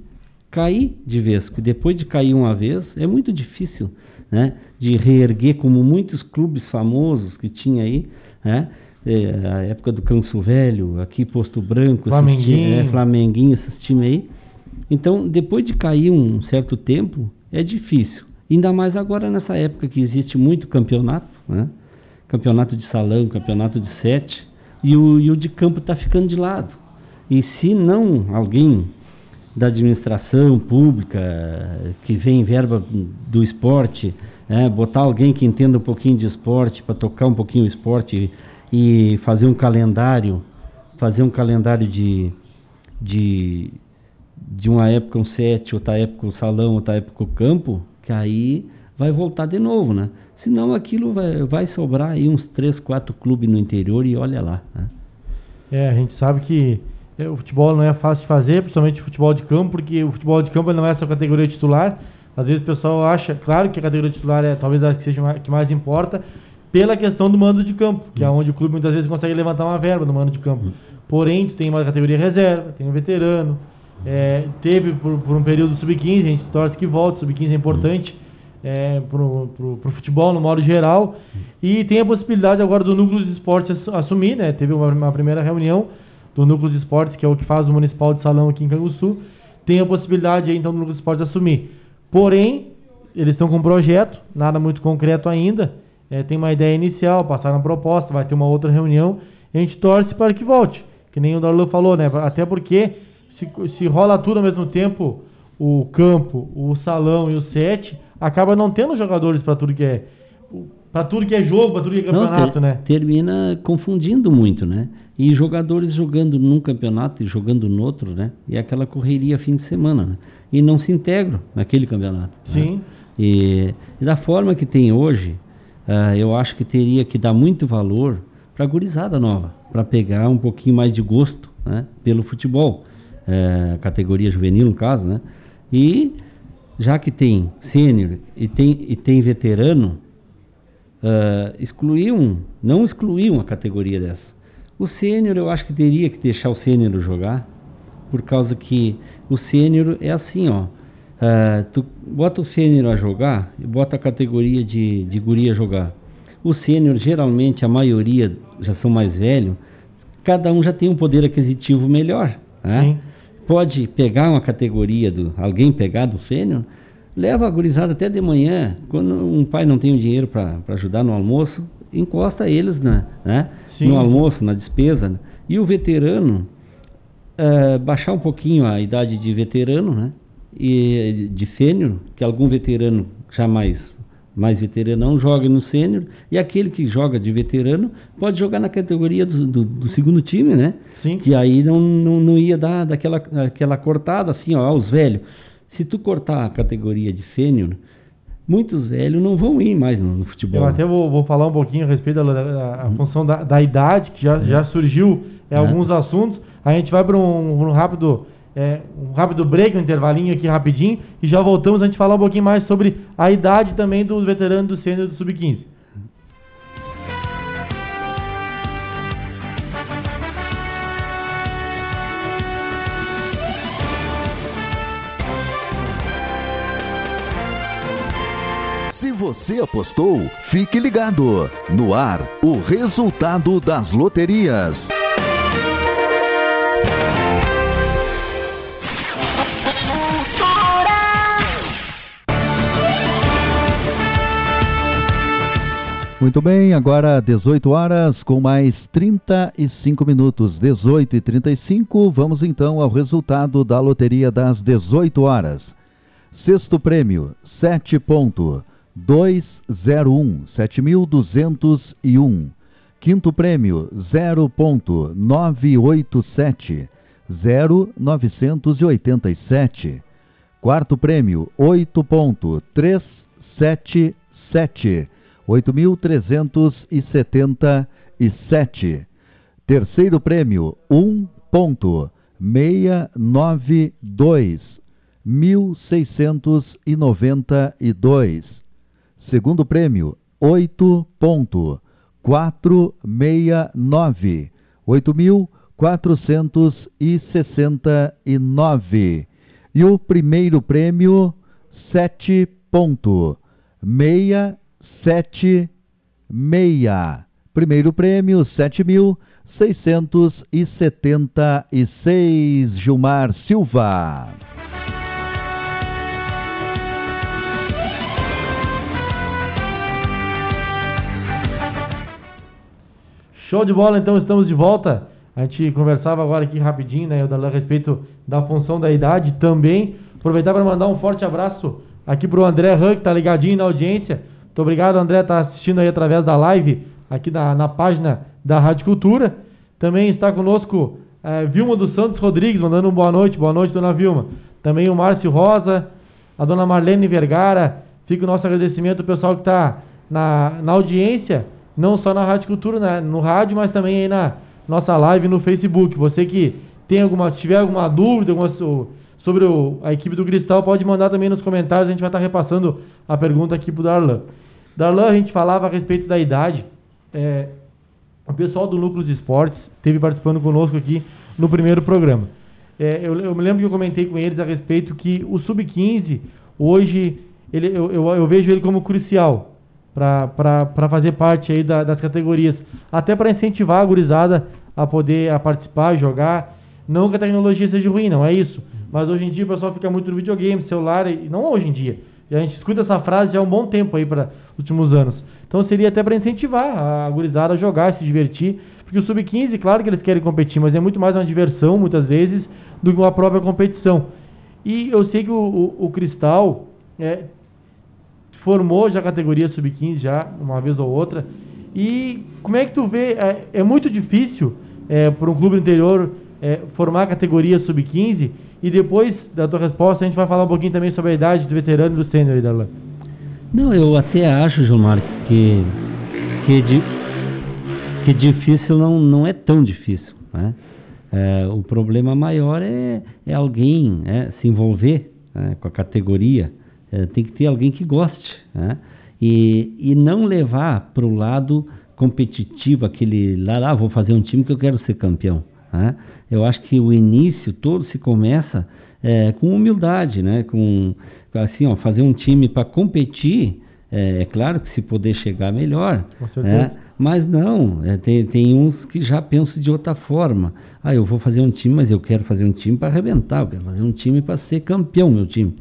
cair de vez, porque depois de cair uma vez é muito difícil, né, de reerguer como muitos clubes famosos que tinha aí, né, é, a época do Canso Velho, aqui Posto Branco, Flamenguinho, é, Flamenguinho esses times aí. Então, depois de cair um certo tempo, é difícil. Ainda mais agora nessa época que existe muito campeonato, né? Campeonato de salão, campeonato de sete e o, e o de campo está ficando de lado. E se não alguém da administração pública que vem verba do esporte, é, botar alguém que entenda um pouquinho de esporte para tocar um pouquinho o esporte e, fazer um calendário, fazer um calendário de, de, de uma época um sete, outra época um salão, outra época o campo, que aí vai voltar de novo, né? Senão aquilo vai, vai sobrar aí uns 3, 4 clubes no interior e olha lá. Né? É, a gente sabe que é, o futebol não é fácil de fazer, principalmente o futebol de campo, porque o futebol de campo não é só categoria titular. Às vezes o pessoal acha, claro que a categoria titular é talvez a que seja a que mais importa, pela questão do mando de campo, que é onde o clube muitas vezes consegue levantar uma verba no mando de campo. Porém, tem uma categoria reserva, tem um veterano, é, teve por, por, um período sub-15, a gente torce que volte, sub-15 é importante é, pro, pro, futebol no modo geral. E tem a possibilidade agora do Núcleo de Esportes assumir, né? Teve uma, uma, primeira reunião do Núcleo de Esportes, que é o que faz o Municipal de Salão aqui em Canguçu. Tem a possibilidade então, do Núcleo de Esportes assumir. Porém, eles estão com um projeto, nada muito concreto ainda. É, tem uma ideia inicial, passaram a proposta, vai ter uma outra reunião. a gente torce para que volte. Que nem o Darlan falou, né? Até porque se, se rola tudo ao mesmo tempo, o campo, o salão e o set acaba não tendo jogadores para tudo que é para tudo que é jogo, para tudo que é campeonato, não, ter, né? Termina confundindo muito, né? E jogadores jogando num campeonato e jogando no outro, né? E aquela correria fim de semana, né? e não se integram naquele campeonato. né? Sim. E, e da forma que tem hoje, ah, eu acho que teria que dar muito valor para a gurizada nova, para pegar um pouquinho mais de gosto né, pelo futebol, eh, categoria juvenil no caso, né? E já que tem sênior e tem, e tem veterano, ah, excluir um, não excluir uma categoria dessa. O sênior eu acho que teria que deixar o sênior jogar, por causa que o sênior é assim, ó. ah, tu bota o sênior a jogar e bota a categoria de, de guri a jogar. O sênior, geralmente, a maioria já são mais velhos, cada um já tem um poder aquisitivo melhor. né? Sim. Pode pegar uma categoria do. alguém pegar do sênior, leva a gurizada até de manhã. Quando um pai não tem o dinheiro para ajudar no almoço, encosta eles na, né? No almoço, na despesa. né? E o veterano, eh, baixar um pouquinho a idade de veterano, né? E de sênior, que algum veterano já mais, mais veteranão joga no sênior, e aquele que joga de veterano pode jogar na categoria do, do- do segundo time, né? Sim. Que aí não, não, não ia dar daquela aquela cortada assim, ó, aos velhos. Se tu cortar a categoria de sênior, muitos velhos não vão ir mais no, no futebol. Eu até vou, vou falar um pouquinho a respeito da, da- a função da, da idade, que já, já surgiu em É. alguns assuntos. A gente vai para um, um rápido é, um rápido break, um intervalinho aqui rapidinho, e já voltamos a gente falar um pouquinho mais sobre a idade também do veterano do sênior do Sub-15. Se você apostou, fique ligado. No ar, o resultado das loterias. Muito bem, agora 18 horas com mais 35 minutos, 18 e 35. Vamos então ao resultado da loteria das 18 horas. Sexto prêmio, 7.201, 7.201. Quinto prêmio, 0.987, 0.987. Quarto prêmio, 8.377, 8.377. Terceiro prêmio, 1.692, 1.692. Segundo prêmio, 8.469, 8.469. E o primeiro prêmio, 7.676. Primeiro prêmio, 7.676. Gilmar Silva. Show de bola, então estamos de volta. A gente conversava agora aqui rapidinho, né, Eudalã, a respeito da função da idade também. Aproveitar para mandar um forte abraço aqui pro André Han, que tá ligadinho na audiência. Muito obrigado, André, tá assistindo aí através da live aqui na, na página da Rádio Cultura. Também está conosco eh, Vilma dos Santos Rodrigues, mandando um boa noite. Boa noite, dona Vilma. Também o Márcio Rosa, a dona Marlene Vergara. Fica o nosso agradecimento ao pessoal que está na, na audiência, não só na Rádio Cultura, né, no rádio, mas também aí na nossa live no Facebook. Você que tem alguma, tiver alguma dúvida alguma so- sobre o- a equipe do Cristal, pode mandar também nos comentários, a gente vai estar repassando a pergunta aqui pro Darlan. Darlan, a gente falava a respeito da idade. É, o pessoal do Núcleo de Esportes esteve participando conosco aqui no primeiro programa. É, eu, eu me lembro que eu comentei com eles a respeito que o Sub-15, hoje, ele, eu, eu, eu vejo ele como crucial para fazer parte aí da- das categorias. Até para incentivar a gurizada a poder a participar, jogar. Não que a tecnologia seja ruim, não é isso. Mas hoje em dia o pessoal fica muito no videogame, celular, e não hoje em dia. E a gente escuta essa frase já há um bom tempo aí para os últimos anos. Então seria até para incentivar a gurizada a jogar, se divertir. Porque o Sub-15, claro que eles querem competir, mas é muito mais uma diversão, muitas vezes, do que uma própria competição. E eu sei que o, o- o Cristal é, formou já a categoria Sub-15 já, uma vez ou outra. E como é que tu vê? É, é muito difícil para um clube interior é, formar a categoria Sub-15 E depois da tua resposta, a gente vai falar um pouquinho também sobre a idade do veterano e do sênior aí, Darlan. Não, eu até acho, Gilmar, que, que, di, que difícil não, não é tão difícil. Né? É, o problema maior é, é alguém é, se envolver né, com a categoria. É, tem que ter alguém que goste. Né? E, e não levar para o lado competitivo, aquele lá, ah, vou fazer um time que eu quero ser campeão. Né? Eu acho que o início todo se começa é, com humildade, né? com assim, ó, fazer um time para competir. É, é, claro que se poder chegar melhor, né? mas não, é, tem, tem uns que já pensam de outra forma. Ah, eu vou fazer um time, mas eu quero fazer um time para arrebentar, eu quero fazer um time para ser campeão, meu time.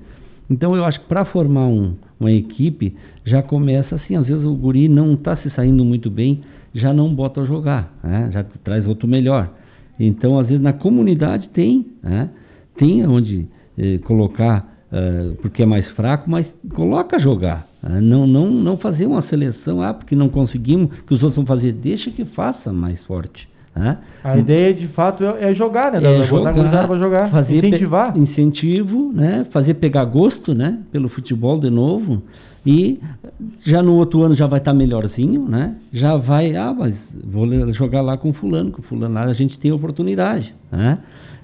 Então eu acho que para formar um, uma equipe já começa assim, às vezes o guri não está se saindo muito bem, já não bota a jogar, né? já traz outro melhor. Então às vezes na comunidade tem, né? tem onde eh, colocar, uh, porque é mais fraco, mas coloca jogar. Né? Não, não, não fazer uma seleção, ah, porque não conseguimos, que os outros vão fazer, deixa que faça mais forte. Né? A ideia de fato é, é jogar, né? É jogar, para jogar, fazer incentivar. incentivo, né? Fazer pegar gosto, né? Pelo futebol de novo. E já no outro ano já vai estar tá melhorzinho, né? Já vai, ah, mas vou jogar lá com fulano, com fulano lá a gente tem oportunidade, né?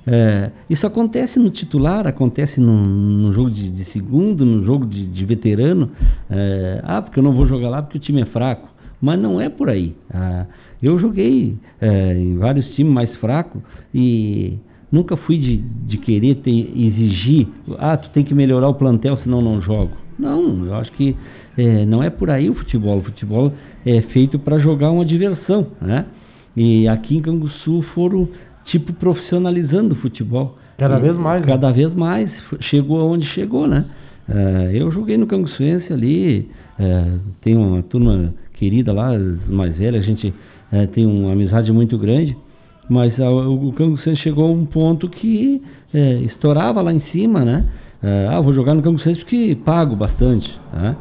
É, isso acontece no titular, acontece no, no jogo de, de, segundo, no jogo de, de veterano. É, ah, porque eu não vou jogar lá porque o time é fraco. Mas não é por aí. Ah, eu joguei é, em vários times mais fracos e nunca fui de, de querer ter, exigir, ah, tu tem que melhorar o plantel, senão não jogo. Não, eu acho que é, não é por aí o futebol. O futebol é feito para jogar uma diversão, né? E aqui em Canguçu foram, tipo, profissionalizando o futebol. Cada e, vez mais. Né? Cada né? vez mais. Chegou aonde chegou, né? Uh, eu joguei no Canguçuense ali, uh, tem uma turma querida lá, mais velha, a gente é, tem uma amizade muito grande, mas a, o, o Canguçense chegou a um ponto que é, estourava lá em cima, né? É, ah, vou jogar no Canguçense porque pago bastante, né?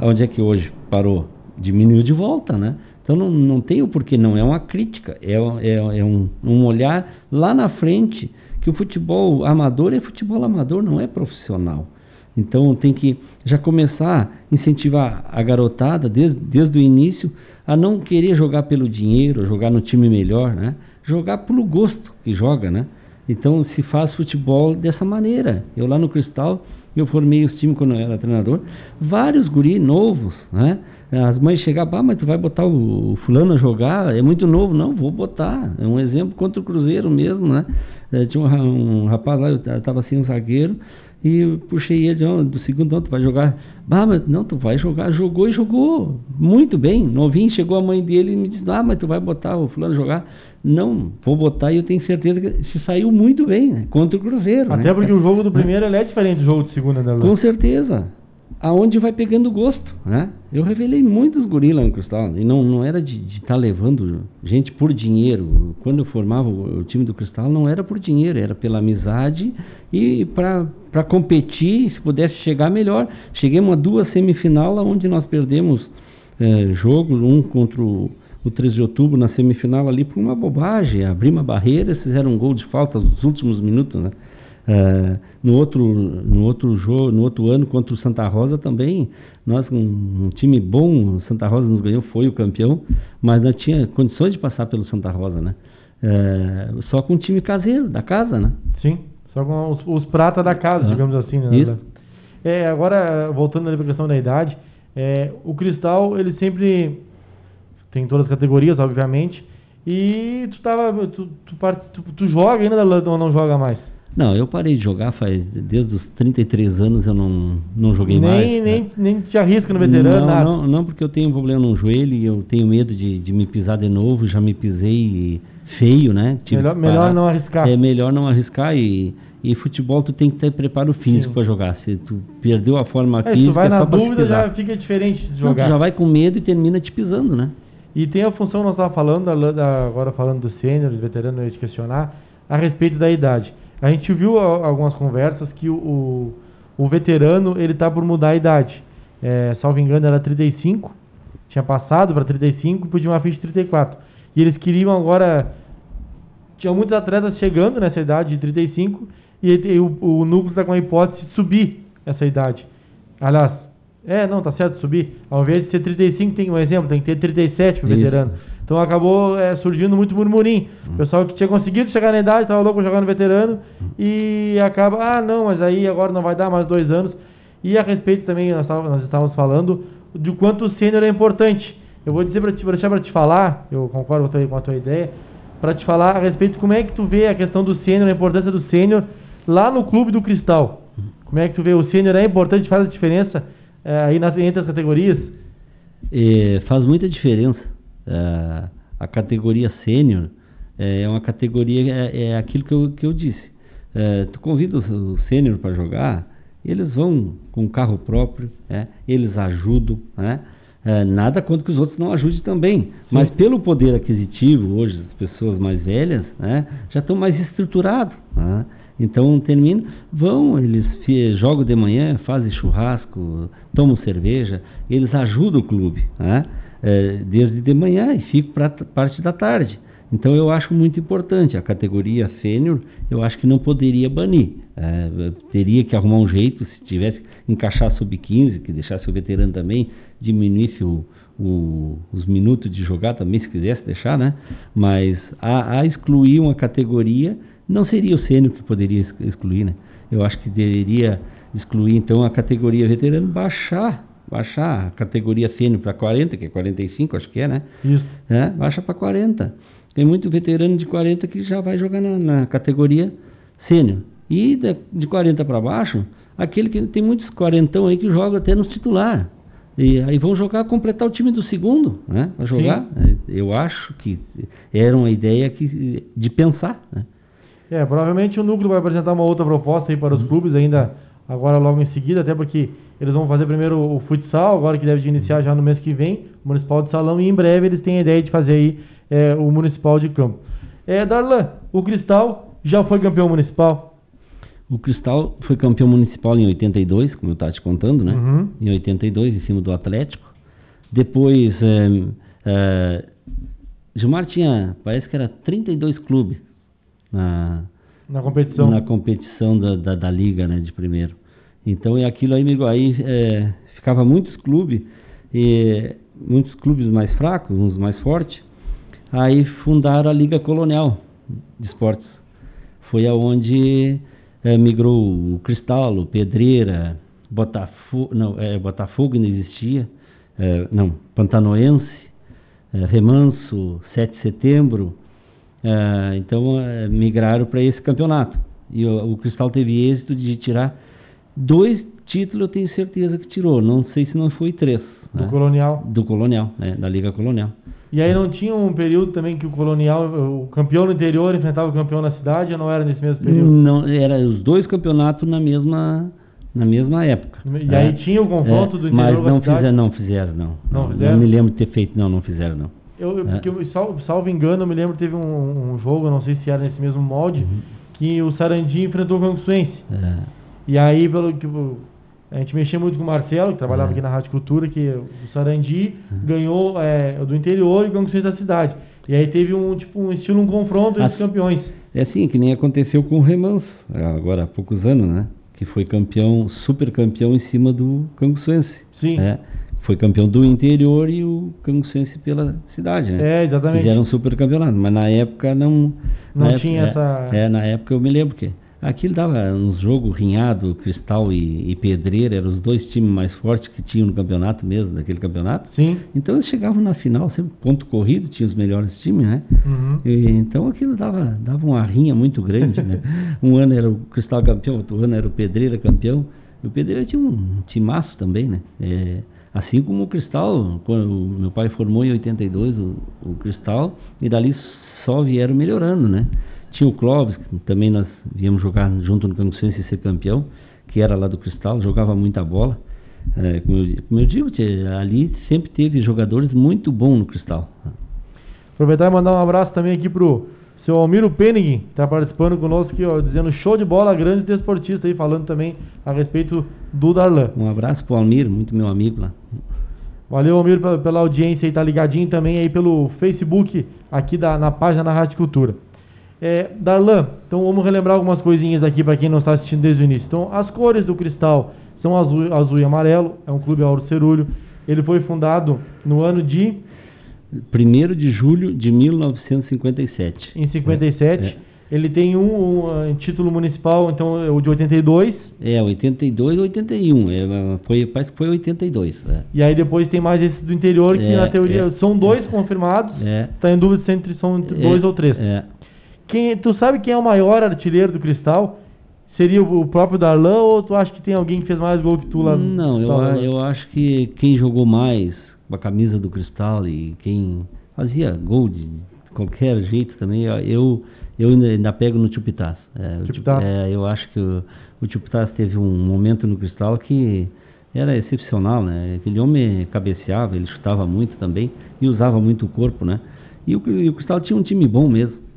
Onde é que hoje parou? Diminuiu de volta, né? Então não, não tem o porquê, não é uma crítica, é, é, é um, um olhar lá na frente que o futebol amador é futebol amador, não é profissional. Então tem que já começar a incentivar a garotada desde, desde o início a não querer jogar pelo dinheiro, jogar no time melhor, né? Jogar pelo gosto que joga, né? Então se faz futebol dessa maneira. Eu lá no Cristal, eu formei os times quando eu era treinador, vários guri novos, né? As mães chegavam, ah, mas tu vai botar o, fulano a jogar, é muito novo. Não, vou botar. É um exemplo contra o Cruzeiro mesmo, né? É, tinha um rapaz lá, eu estava assim, um zagueiro, e puxei ele, oh, do segundo, não, tu vai jogar. Ah, mas não, tu vai jogar. Jogou e jogou muito bem. Novinho, chegou a mãe dele e me disse, ah, mas tu vai botar o fulano jogar. Não, vou botar e eu tenho certeza que se saiu muito bem, né? Contra o Cruzeiro. Até né? porque o jogo do primeiro é diferente do jogo do segundo, né, Com certeza aonde vai pegando gosto, né? Eu revelei muitos gorilas no Cristal e não, não era de estar tá levando gente por dinheiro. Quando eu formava o, time do Cristal não era por dinheiro, era pela amizade e para competir, se pudesse chegar melhor. Cheguei a duas semifinal onde nós perdemos é, jogo, um contra o, o 13 de outubro na semifinal ali por uma bobagem, abrir uma barreira, fizeram um gol de falta nos últimos minutos, né? Uh, no outro no outro jogo no outro ano contra o Santa Rosa também nós um, um, time bom o Santa Rosa nos ganhou foi o campeão mas não tinha condições de passar pelo Santa Rosa né? Uh, só com o time caseiro da casa né? Sim só com os, os pratas da casa ah, digamos assim né? isso. é agora voltando à questão da idade é, o Cristal ele sempre tem todas as categorias obviamente e tu tava tu, tu, tu, tu joga ainda ou não joga mais não, eu parei de jogar faz desde os 33 anos eu não, não joguei nem, mais. Nem, né? nem te arrisca no veterano, não, nada. Não, não, porque eu tenho um problema no joelho e eu tenho medo de, de me pisar de novo, já me pisei feio, né? Tive melhor, melhor não arriscar. É melhor não arriscar e, e futebol tu tem que ter preparo físico para jogar. Se tu perdeu a forma é, física, tu vai é na dúvida já fica diferente de jogar. Não, tu já vai com medo e termina te pisando, né? E tem a função, nós estávamos falando, agora falando do sênior, do veterano, eu ia te questionar, a respeito da idade. A gente viu algumas conversas que o, o, o veterano ele tá por mudar a idade. É, salvo engano, era 35, tinha passado para 35 e podia uma ficha de 34. E eles queriam agora. Tinha muitos atletas chegando nessa idade de 35 e, e o, o núcleo está com a hipótese de subir essa idade. Aliás, é, não, tá certo, subir. Ao invés de ser 35, tem um exemplo, tem que ter 37 para veterano. Então acabou é, surgindo muito murmurim. O pessoal que tinha conseguido chegar na idade, estava louco jogando veterano, e acaba, ah, não, mas aí agora não vai dar mais dois anos. E a respeito também, nós, nós estávamos falando de quanto o sênior é importante. Eu vou dizer para vou deixar para te falar, eu concordo com a tua, ideia, para te falar a respeito de como é que tu vê a questão do sênior, a importância do sênior lá no clube do Cristal. Como é que tu vê o sênior é importante, faz a diferença é, aí nas, entre as categorias? É, faz muita diferença. É, a categoria sênior é uma categoria, é, é, aquilo que eu, que eu disse. É, tu convida o, sênior para jogar, eles vão com carro próprio, é, eles ajudam, né? Nada contra que os outros não ajudem também. Sim. Mas pelo poder aquisitivo, hoje, as pessoas mais velhas né, já estão mais estruturados. Né? Então termina, vão, eles jogam de manhã, fazem churrasco, tomam cerveja, eles ajudam o clube, né? É, desde de manhã e ficam para parte da tarde. Então eu acho muito importante a categoria sênior, eu acho que não poderia banir. É, teria que arrumar um jeito, se tivesse encaixar sub-15, que deixasse o veterano também, diminuísse o, o, os minutos de jogar também, se quisesse deixar, né? Mas a, a excluir uma categoria não seria o sênior que poderia excluir, né? Eu acho que deveria excluir então a categoria veterano, baixar, baixar a categoria sênior para 40, que é 45, acho que é, né? Isso. É, baixa para 40. Tem muito veterano de 40 que já vai jogar na, na categoria sênior. E de, de 40 para baixo, aquele que tem muitos quarentão aí que jogam até no titular. E aí vão jogar, completar o time do segundo, né? Para jogar. Sim. Eu acho que era uma ideia que, de pensar, né? É, provavelmente o núcleo vai apresentar uma outra proposta aí para os uhum. clubes ainda agora logo em seguida, até porque eles vão fazer primeiro o futsal, agora que deve de iniciar já no mês que vem, o municipal de salão, e em breve eles têm a ideia de fazer aí é, o municipal de campo. É, Darlan, o Cristal já foi campeão municipal? O Cristal foi campeão municipal em 82, como eu estava te contando, né? Uhum. Em 82, em cima do Atlético. Depois, é, é, Gilmar tinha, parece que era 32 clubes na, na competição, na competição da, da, da, liga né, de primeiro. Então é aquilo aí, aí é, ficava muitos clubes, e, muitos clubes mais fracos, uns mais fortes. Aí fundaram a Liga Colonial de Esportes. Foi aonde é, migrou o Cristal, o Pedreira, Botafogo, não, é, Botafogo ainda existia, é, não, Pantanoense, é, Remanso, 7 de Setembro, é, então migraram para esse campeonato. E o, o, Cristal teve êxito de tirar dois títulos, eu tenho certeza que tirou. Não sei se não foi três. Do né? Colonial. Do Colonial, né? da Liga Colonial. E aí não tinha um período também que o Colonial, o campeão no interior enfrentava o campeão na cidade, ou não era nesse mesmo período? Não, era os dois campeonatos na mesma na mesma época. E aí é, tinha o confronto é, do interior mas não fizeram, não fizeram, não. Não, fizeram? não me lembro de ter feito, não, não fizeram, não. Eu, é. porque, salvo, salvo engano, eu me lembro teve um, um, jogo, não sei se era nesse mesmo molde, uhum. que o Sarandi enfrentou o Canguçuense. É. E aí, pelo que a gente mexia muito com o Marcelo, que trabalhava é. aqui na Rádio Cultura, que o Sarandi uhum. ganhou é, do interior e o Canguçuense da cidade. E aí teve um tipo um estilo, um confronto entre os campeões. É assim, que nem aconteceu com o Remanso, agora há poucos anos, né? Que foi campeão, super campeão em cima do Canguçuense. Sim. Né? foi campeão do interior e o Canguçuense pela cidade, né? É, exatamente. Fizeram um super campeonato, mas na época não... Não tinha época, essa... É, é, na época eu me lembro que aquilo dava uns jogos rinhado, Cristal e, e Pedreira, eram os dois times mais fortes que tinham no campeonato mesmo, daquele campeonato. Sim. Então eles chegavam na final, sempre ponto corrido, tinha os melhores times, né? Uhum. E, então aquilo dava, dava uma rinha muito grande, né? <laughs> um ano era o Cristal campeão, outro ano era o Pedreira campeão. E o Pedreira tinha um timaço também, né? É, Assim como o Cristal, quando meu pai formou em 82 o, o Cristal, e dali só vieram melhorando, né? Tinha o Clóvis, que também nós viemos jogar junto no Canguçense e ser campeão, que era lá do Cristal, jogava muita bola. É, como, eu, como eu digo, ali sempre teve jogadores muito bons no Cristal. Aproveitar e mandar um abraço também aqui pro seu Almiro Penig, que está participando conosco aqui, ó, dizendo show de bola, grande desportista aí, falando também a respeito do Darlan. Um abraço pro Almiro, muito meu amigo lá. Valeu, Almiro, pela, pela audiência e tá ligadinho também aí pelo Facebook, aqui da, na página da Rádio Cultura. É, Darlan, então vamos relembrar algumas coisinhas aqui para quem não está assistindo desde o início. Então, as cores do Cristal são azul, azul e amarelo, é um clube Auro Cerulho. Ele foi fundado no ano de 1 de julho de 1957. Em 57. É. Ele tem um, um, um, título municipal, então é o de 82. É, 82 e 81. É, foi, parece que foi 82. É. E aí depois tem mais esse do interior, que é, na teoria é. são dois confirmados. Está em dúvida se entre, são entre dois ou três. Quem, tu sabe quem é o maior artilheiro do Cristal? Seria o próprio Darlan ou tu acha que tem alguém que fez mais gol que tu lá? Não, eu, eu acho que quem jogou mais com a camisa do Cristal e quem fazia gol de qualquer jeito também, eu eu ainda pego no Tupitás. É, é, eu acho que o, o Tupitás teve um momento no Cristal que era excepcional, né? Aquele homem cabeceava, ele chutava muito também e usava muito o corpo, né? E o, e o Cristal tinha um time bom mesmo, né?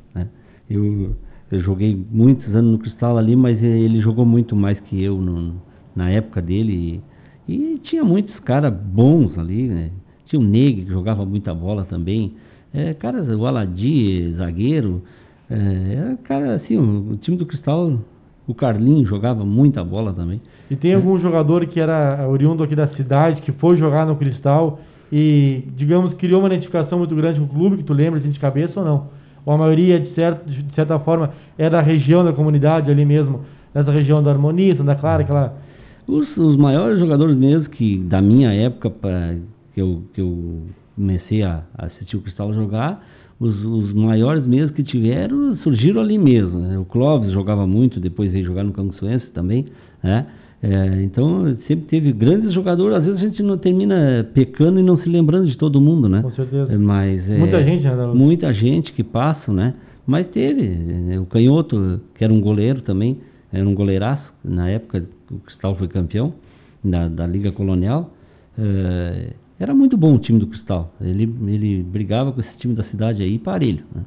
Eu, eu joguei muitos anos no Cristal ali, mas ele jogou muito mais que eu no, na época dele. E, e tinha muitos caras bons ali, né? Tinha o Neg que jogava muita bola também. É, caras, o Aladi, zagueiro. É, cara, assim, o, o, time do Cristal, o Carlinho jogava muita bola também. E tem algum jogador que era oriundo aqui da cidade, que foi jogar no Cristal e, digamos, criou uma identificação muito grande com o clube, que tu lembra assim, de cabeça ou não? Ou a maioria, de, certo, de certa forma, é da região da comunidade ali mesmo, nessa região da Harmonia, Santa Clara, aquela... Os, os maiores jogadores mesmo que da minha época, pra, que, eu, que eu comecei a, assistir o Cristal jogar, os, os, maiores mesmo que tiveram surgiram ali mesmo. Né? O Clóvis jogava muito, depois veio jogar no Canguçuense também. Né? É, então sempre teve grandes jogadores. Às vezes a gente não termina pecando e não se lembrando de todo mundo, né? Com certeza. É, mas é, muita gente, né? Muita gente que passa, né? Mas teve né? o Canhoto, que era um goleiro também, era um goleiraço. Na época o Cristal foi campeão da, da Liga Colonial. É, era muito bom o time do Cristal. Ele, ele brigava com esse time da cidade aí parelho. Né?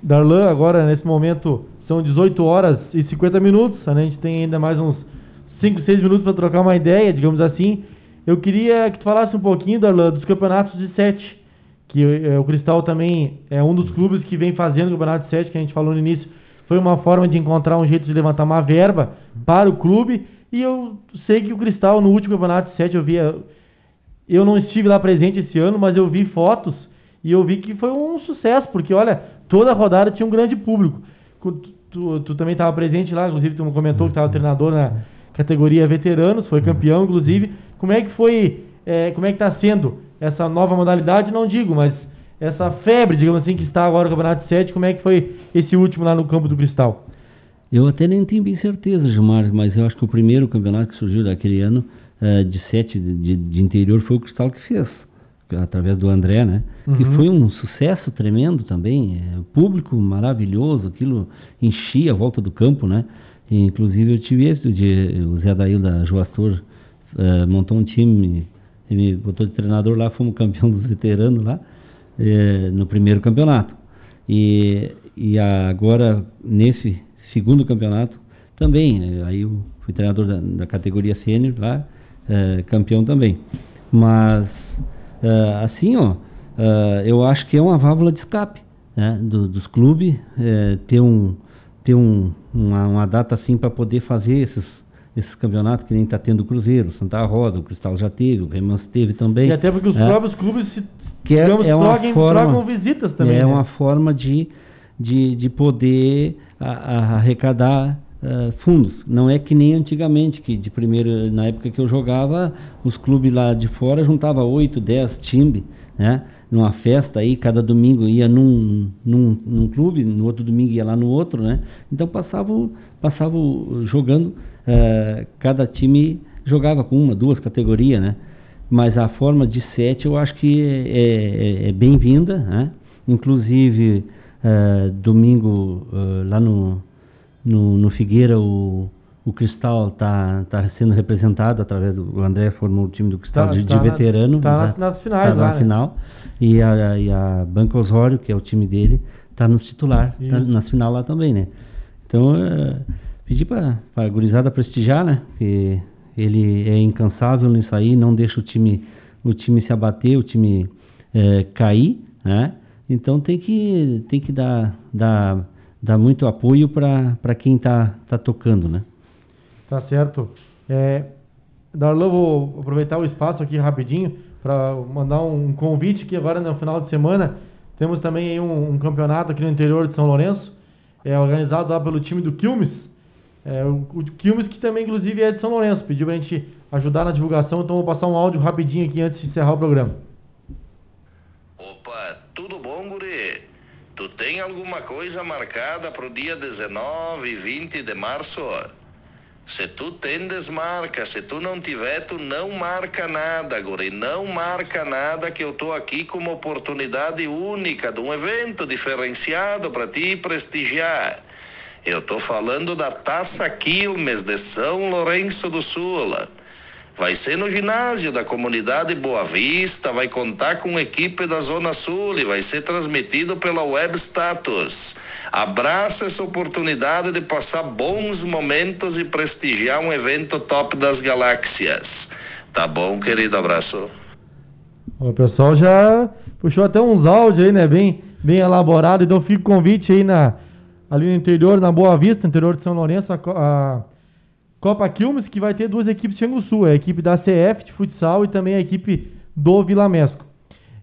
Darlan, agora nesse momento são 18 horas e 50 minutos. Né? A gente tem ainda mais uns 5, 6 minutos para trocar uma ideia, digamos assim. Eu queria que tu falasse um pouquinho, Darlan, dos campeonatos de 7. Que é, o Cristal também é um dos clubes que vem fazendo o campeonato de 7, que a gente falou no início. Foi uma forma de encontrar um jeito de levantar uma verba para o clube. E eu sei que o Cristal, no último campeonato de 7, eu via eu não estive lá presente esse ano, mas eu vi fotos e eu vi que foi um sucesso, porque olha, toda a rodada tinha um grande público. Tu, tu, tu também estava presente lá, inclusive tu comentou que estava treinador na categoria veteranos, foi campeão, inclusive. Como é que foi, é, como é que está sendo essa nova modalidade? Não digo, mas essa febre, digamos assim, que está agora no Campeonato 7, como é que foi esse último lá no campo do Cristal? Eu até nem tenho bem certeza, Gilmar, mas eu acho que o primeiro campeonato que surgiu daquele ano uh, de sete de, de, interior foi o Cristal que fez, através do André, né? Uhum. Que foi um sucesso tremendo também, é, público maravilhoso, aquilo enchia a volta do campo, né? E, inclusive eu tive esse de o Zé Daí da Joastor uh, montou um time, ele me botou de treinador lá, fomos campeão <laughs> dos veteranos lá, uh, no primeiro campeonato. E, e agora, nesse segundo campeonato, também, aí eu fui treinador da, da categoria sênior lá, é, campeão também. Mas, assim, ó, eu acho que é uma válvula de escape né, do, dos clubes ter, um, ter um, uma, uma data assim para poder fazer esses, esses campeonatos que nem está tendo o Cruzeiro, Santa Rosa, o Cristal já teve, o Remans teve também. E até porque os é, próprios clubes se, que é, digamos, é uma trocam, forma, trocam visitas também. É né? uma forma de, de, de poder a, a arrecadar uh, fundos. Não é que nem antigamente, que de primeiro, na época que eu jogava, os clubes lá de fora juntava 8, 10 times, né? Numa festa aí, cada domingo ia num, num, num clube, no outro domingo ia lá no outro, né? Então passava, passava jogando, uh, cada time jogava com uma, duas categorias, né? Mas a forma de sete eu acho que é, é, é bem-vinda, né? Inclusive, uh, domingo uh, lá no, no, no Figueira, o, o Cristal está tá sendo representado através do André formou o time do Cristal tá, de, tá de veterano. Está nas, nas, finais, tá lá, na né? final. E a, e a Banca Osório, que é o time dele, está no titular, tá nas final lá também, né? Então, é, pedi para a gurizada prestigiar, né? Que ele é incansável nisso aí, não deixa o time, o time se abater, o time é, cair, né? Então tem que, tem que dar, dar dá muito apoio para quem está tá tocando, né? Tá certo. É, Darlan, vou aproveitar o espaço aqui rapidinho para mandar um convite que agora no final de semana temos também um, um, campeonato aqui no interior de São Lourenço, é organizado lá pelo time do Quilmes. É, o, o Quilmes que também inclusive é de São Lourenço, pediu para a gente ajudar na divulgação, então vou passar um áudio rapidinho aqui antes de encerrar o programa. Opa, tudo bom, guri? Tu tem alguma coisa marcada para o dia 19 e 20 de março? Se tu tendes marca, se tu não tiver, tu não marca nada, guri. Não marca nada que eu tô aqui como oportunidade única de um evento diferenciado para ti prestigiar. Eu tô falando da Taça Quilmes de São Lourenço do Sul. Vai ser no ginásio da comunidade Boa Vista, vai contar com equipe da Zona Sul e vai ser transmitido pela Web Status. Abraça essa oportunidade de passar bons momentos e prestigiar um evento top das galáxias. Tá bom, querido? Abraço. O pessoal já puxou até uns áudios aí, né? Bem, bem elaborado. Então fica o convite aí na, ali no interior, na Boa Vista, interior de São Lourenço, a, a Copa Quilmes, que vai ter duas equipes de Sul, a equipe da CF de futsal e também a equipe do Vila Mesco.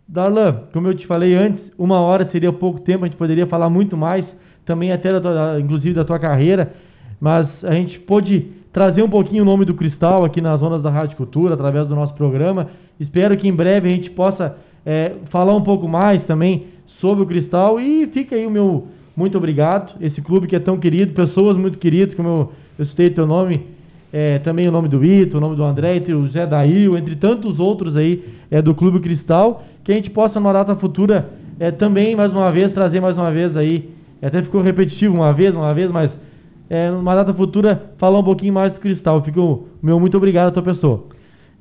Darlan, como eu te falei antes, uma hora seria pouco tempo, a gente poderia falar muito mais também até da tua, inclusive da tua carreira, mas a gente pôde trazer um pouquinho o nome do Cristal aqui nas zonas da Rádio Cultura, através do nosso programa. Espero que em breve a gente possa é, falar um pouco mais também sobre o Cristal e fica aí o meu muito obrigado. Esse clube que é tão querido, pessoas muito queridas, como eu, eu citei teu nome, é, também o nome do Ito, o nome do André, o Zé Dail, entre tantos outros aí é, do Clube Cristal, que a gente possa, numa data futura, é, também, mais uma vez, trazer mais uma vez aí até ficou repetitivo uma vez, uma vez, mas é, numa data futura falar um pouquinho mais do Cristal. Fico meu muito obrigado a tua pessoa.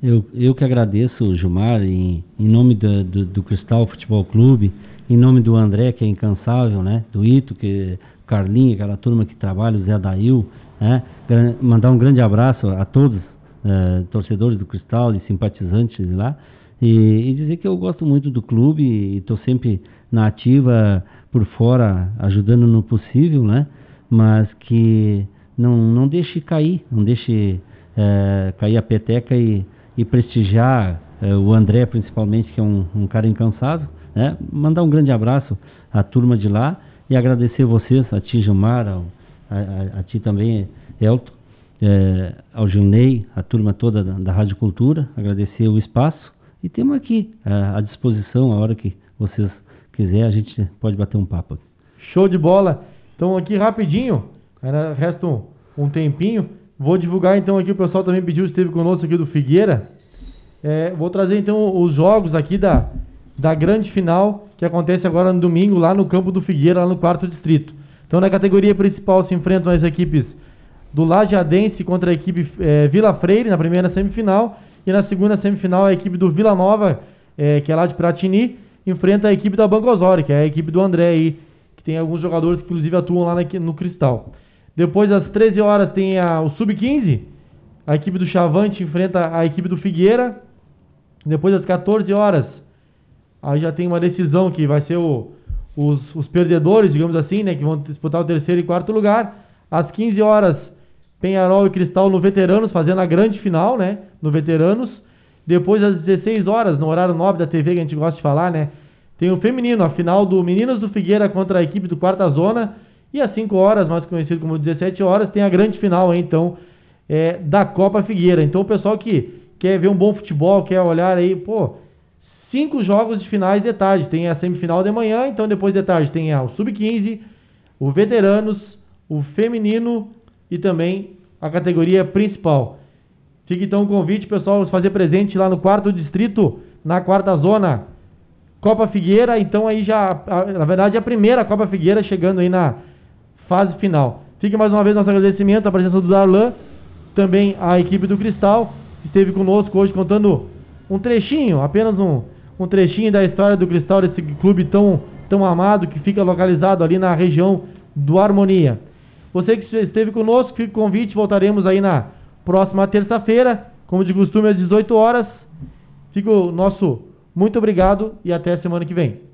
Eu, eu que agradeço, Gilmar, em, em nome do, do, do, Cristal Futebol Clube, em nome do André, que é incansável, né? Do Ito, que Carlinho, aquela turma que trabalha, o Zé Dail, né? Mandar um grande abraço a todos, uh, torcedores do Cristal e simpatizantes lá. E, e, dizer que eu gosto muito do clube e estou sempre na ativa por fora, ajudando no possível, né? Mas que não, não deixe cair, não deixe é, cair a peteca e, e prestigiar é, o André, principalmente, que é um, um cara incansável. Né? Mandar um grande abraço à turma de lá e agradecer vocês, a ti, Gilmar, a, a, a, ti também, Elton, é, ao Junei, a turma toda da, da Rádio Cultura, agradecer o espaço e temos aqui à disposição a hora que vocês quiser, a gente pode bater um papo. Show de bola. Então aqui rapidinho, resta um, um tempinho. Vou divulgar então aqui, o pessoal também pediu, esteve conosco aqui do Figueira. É, vou trazer então os jogos aqui da, da grande final, que acontece agora no domingo, lá no campo do Figueira, lá no quarto distrito. Então na categoria principal se enfrentam as equipes do Lajadense contra a equipe é, Vila Freire na primeira semifinal. E na segunda semifinal a equipe do Vila Nova, é, que é lá de Pratini, enfrenta a equipe da Banco Osório, que é a equipe do André aí, que tem alguns jogadores que inclusive atuam lá no Cristal. Depois, às 13 horas, tem a, o Sub-15, a equipe do Chavante enfrenta a equipe do Figueira. Depois, às 14 horas, aí já tem uma decisão que vai ser o, os, os, perdedores, digamos assim, né, que vão disputar o terceiro e quarto lugar. Às 15 horas, Penharol e Cristal no Veteranos, fazendo a grande final, né, no Veteranos. Depois, às 16 horas, no horário nobre da TV que a gente gosta de falar, né? Tem o feminino, a final do Meninas do Figueira contra a equipe do Quarta Zona. E às 5 horas, mais conhecido como 17 horas, tem a grande final, então, é, da Copa Figueira. Então, o pessoal que quer ver um bom futebol, quer olhar aí, pô, cinco jogos de finais de tarde. Tem a semifinal de manhã, então depois de tarde tem o Sub-15, o Veteranos, o Feminino e também a categoria principal. Fica então o convite, pessoal, fazer presente lá no quarto distrito, na quarta zona, Copa Figueira. Então aí já, na verdade, a primeira Copa Figueira chegando aí na fase final. Fique mais uma vez nosso agradecimento à presença do Darlan, também à equipe do Cristal, que esteve conosco hoje contando um trechinho, apenas um, um trechinho da história do Cristal, desse clube tão, tão amado que fica localizado ali na região do Harmonia. Você que esteve conosco, fica o convite, voltaremos aí na próxima terça-feira, como de costume, às 18 horas. Fica o nosso muito obrigado e até semana que vem.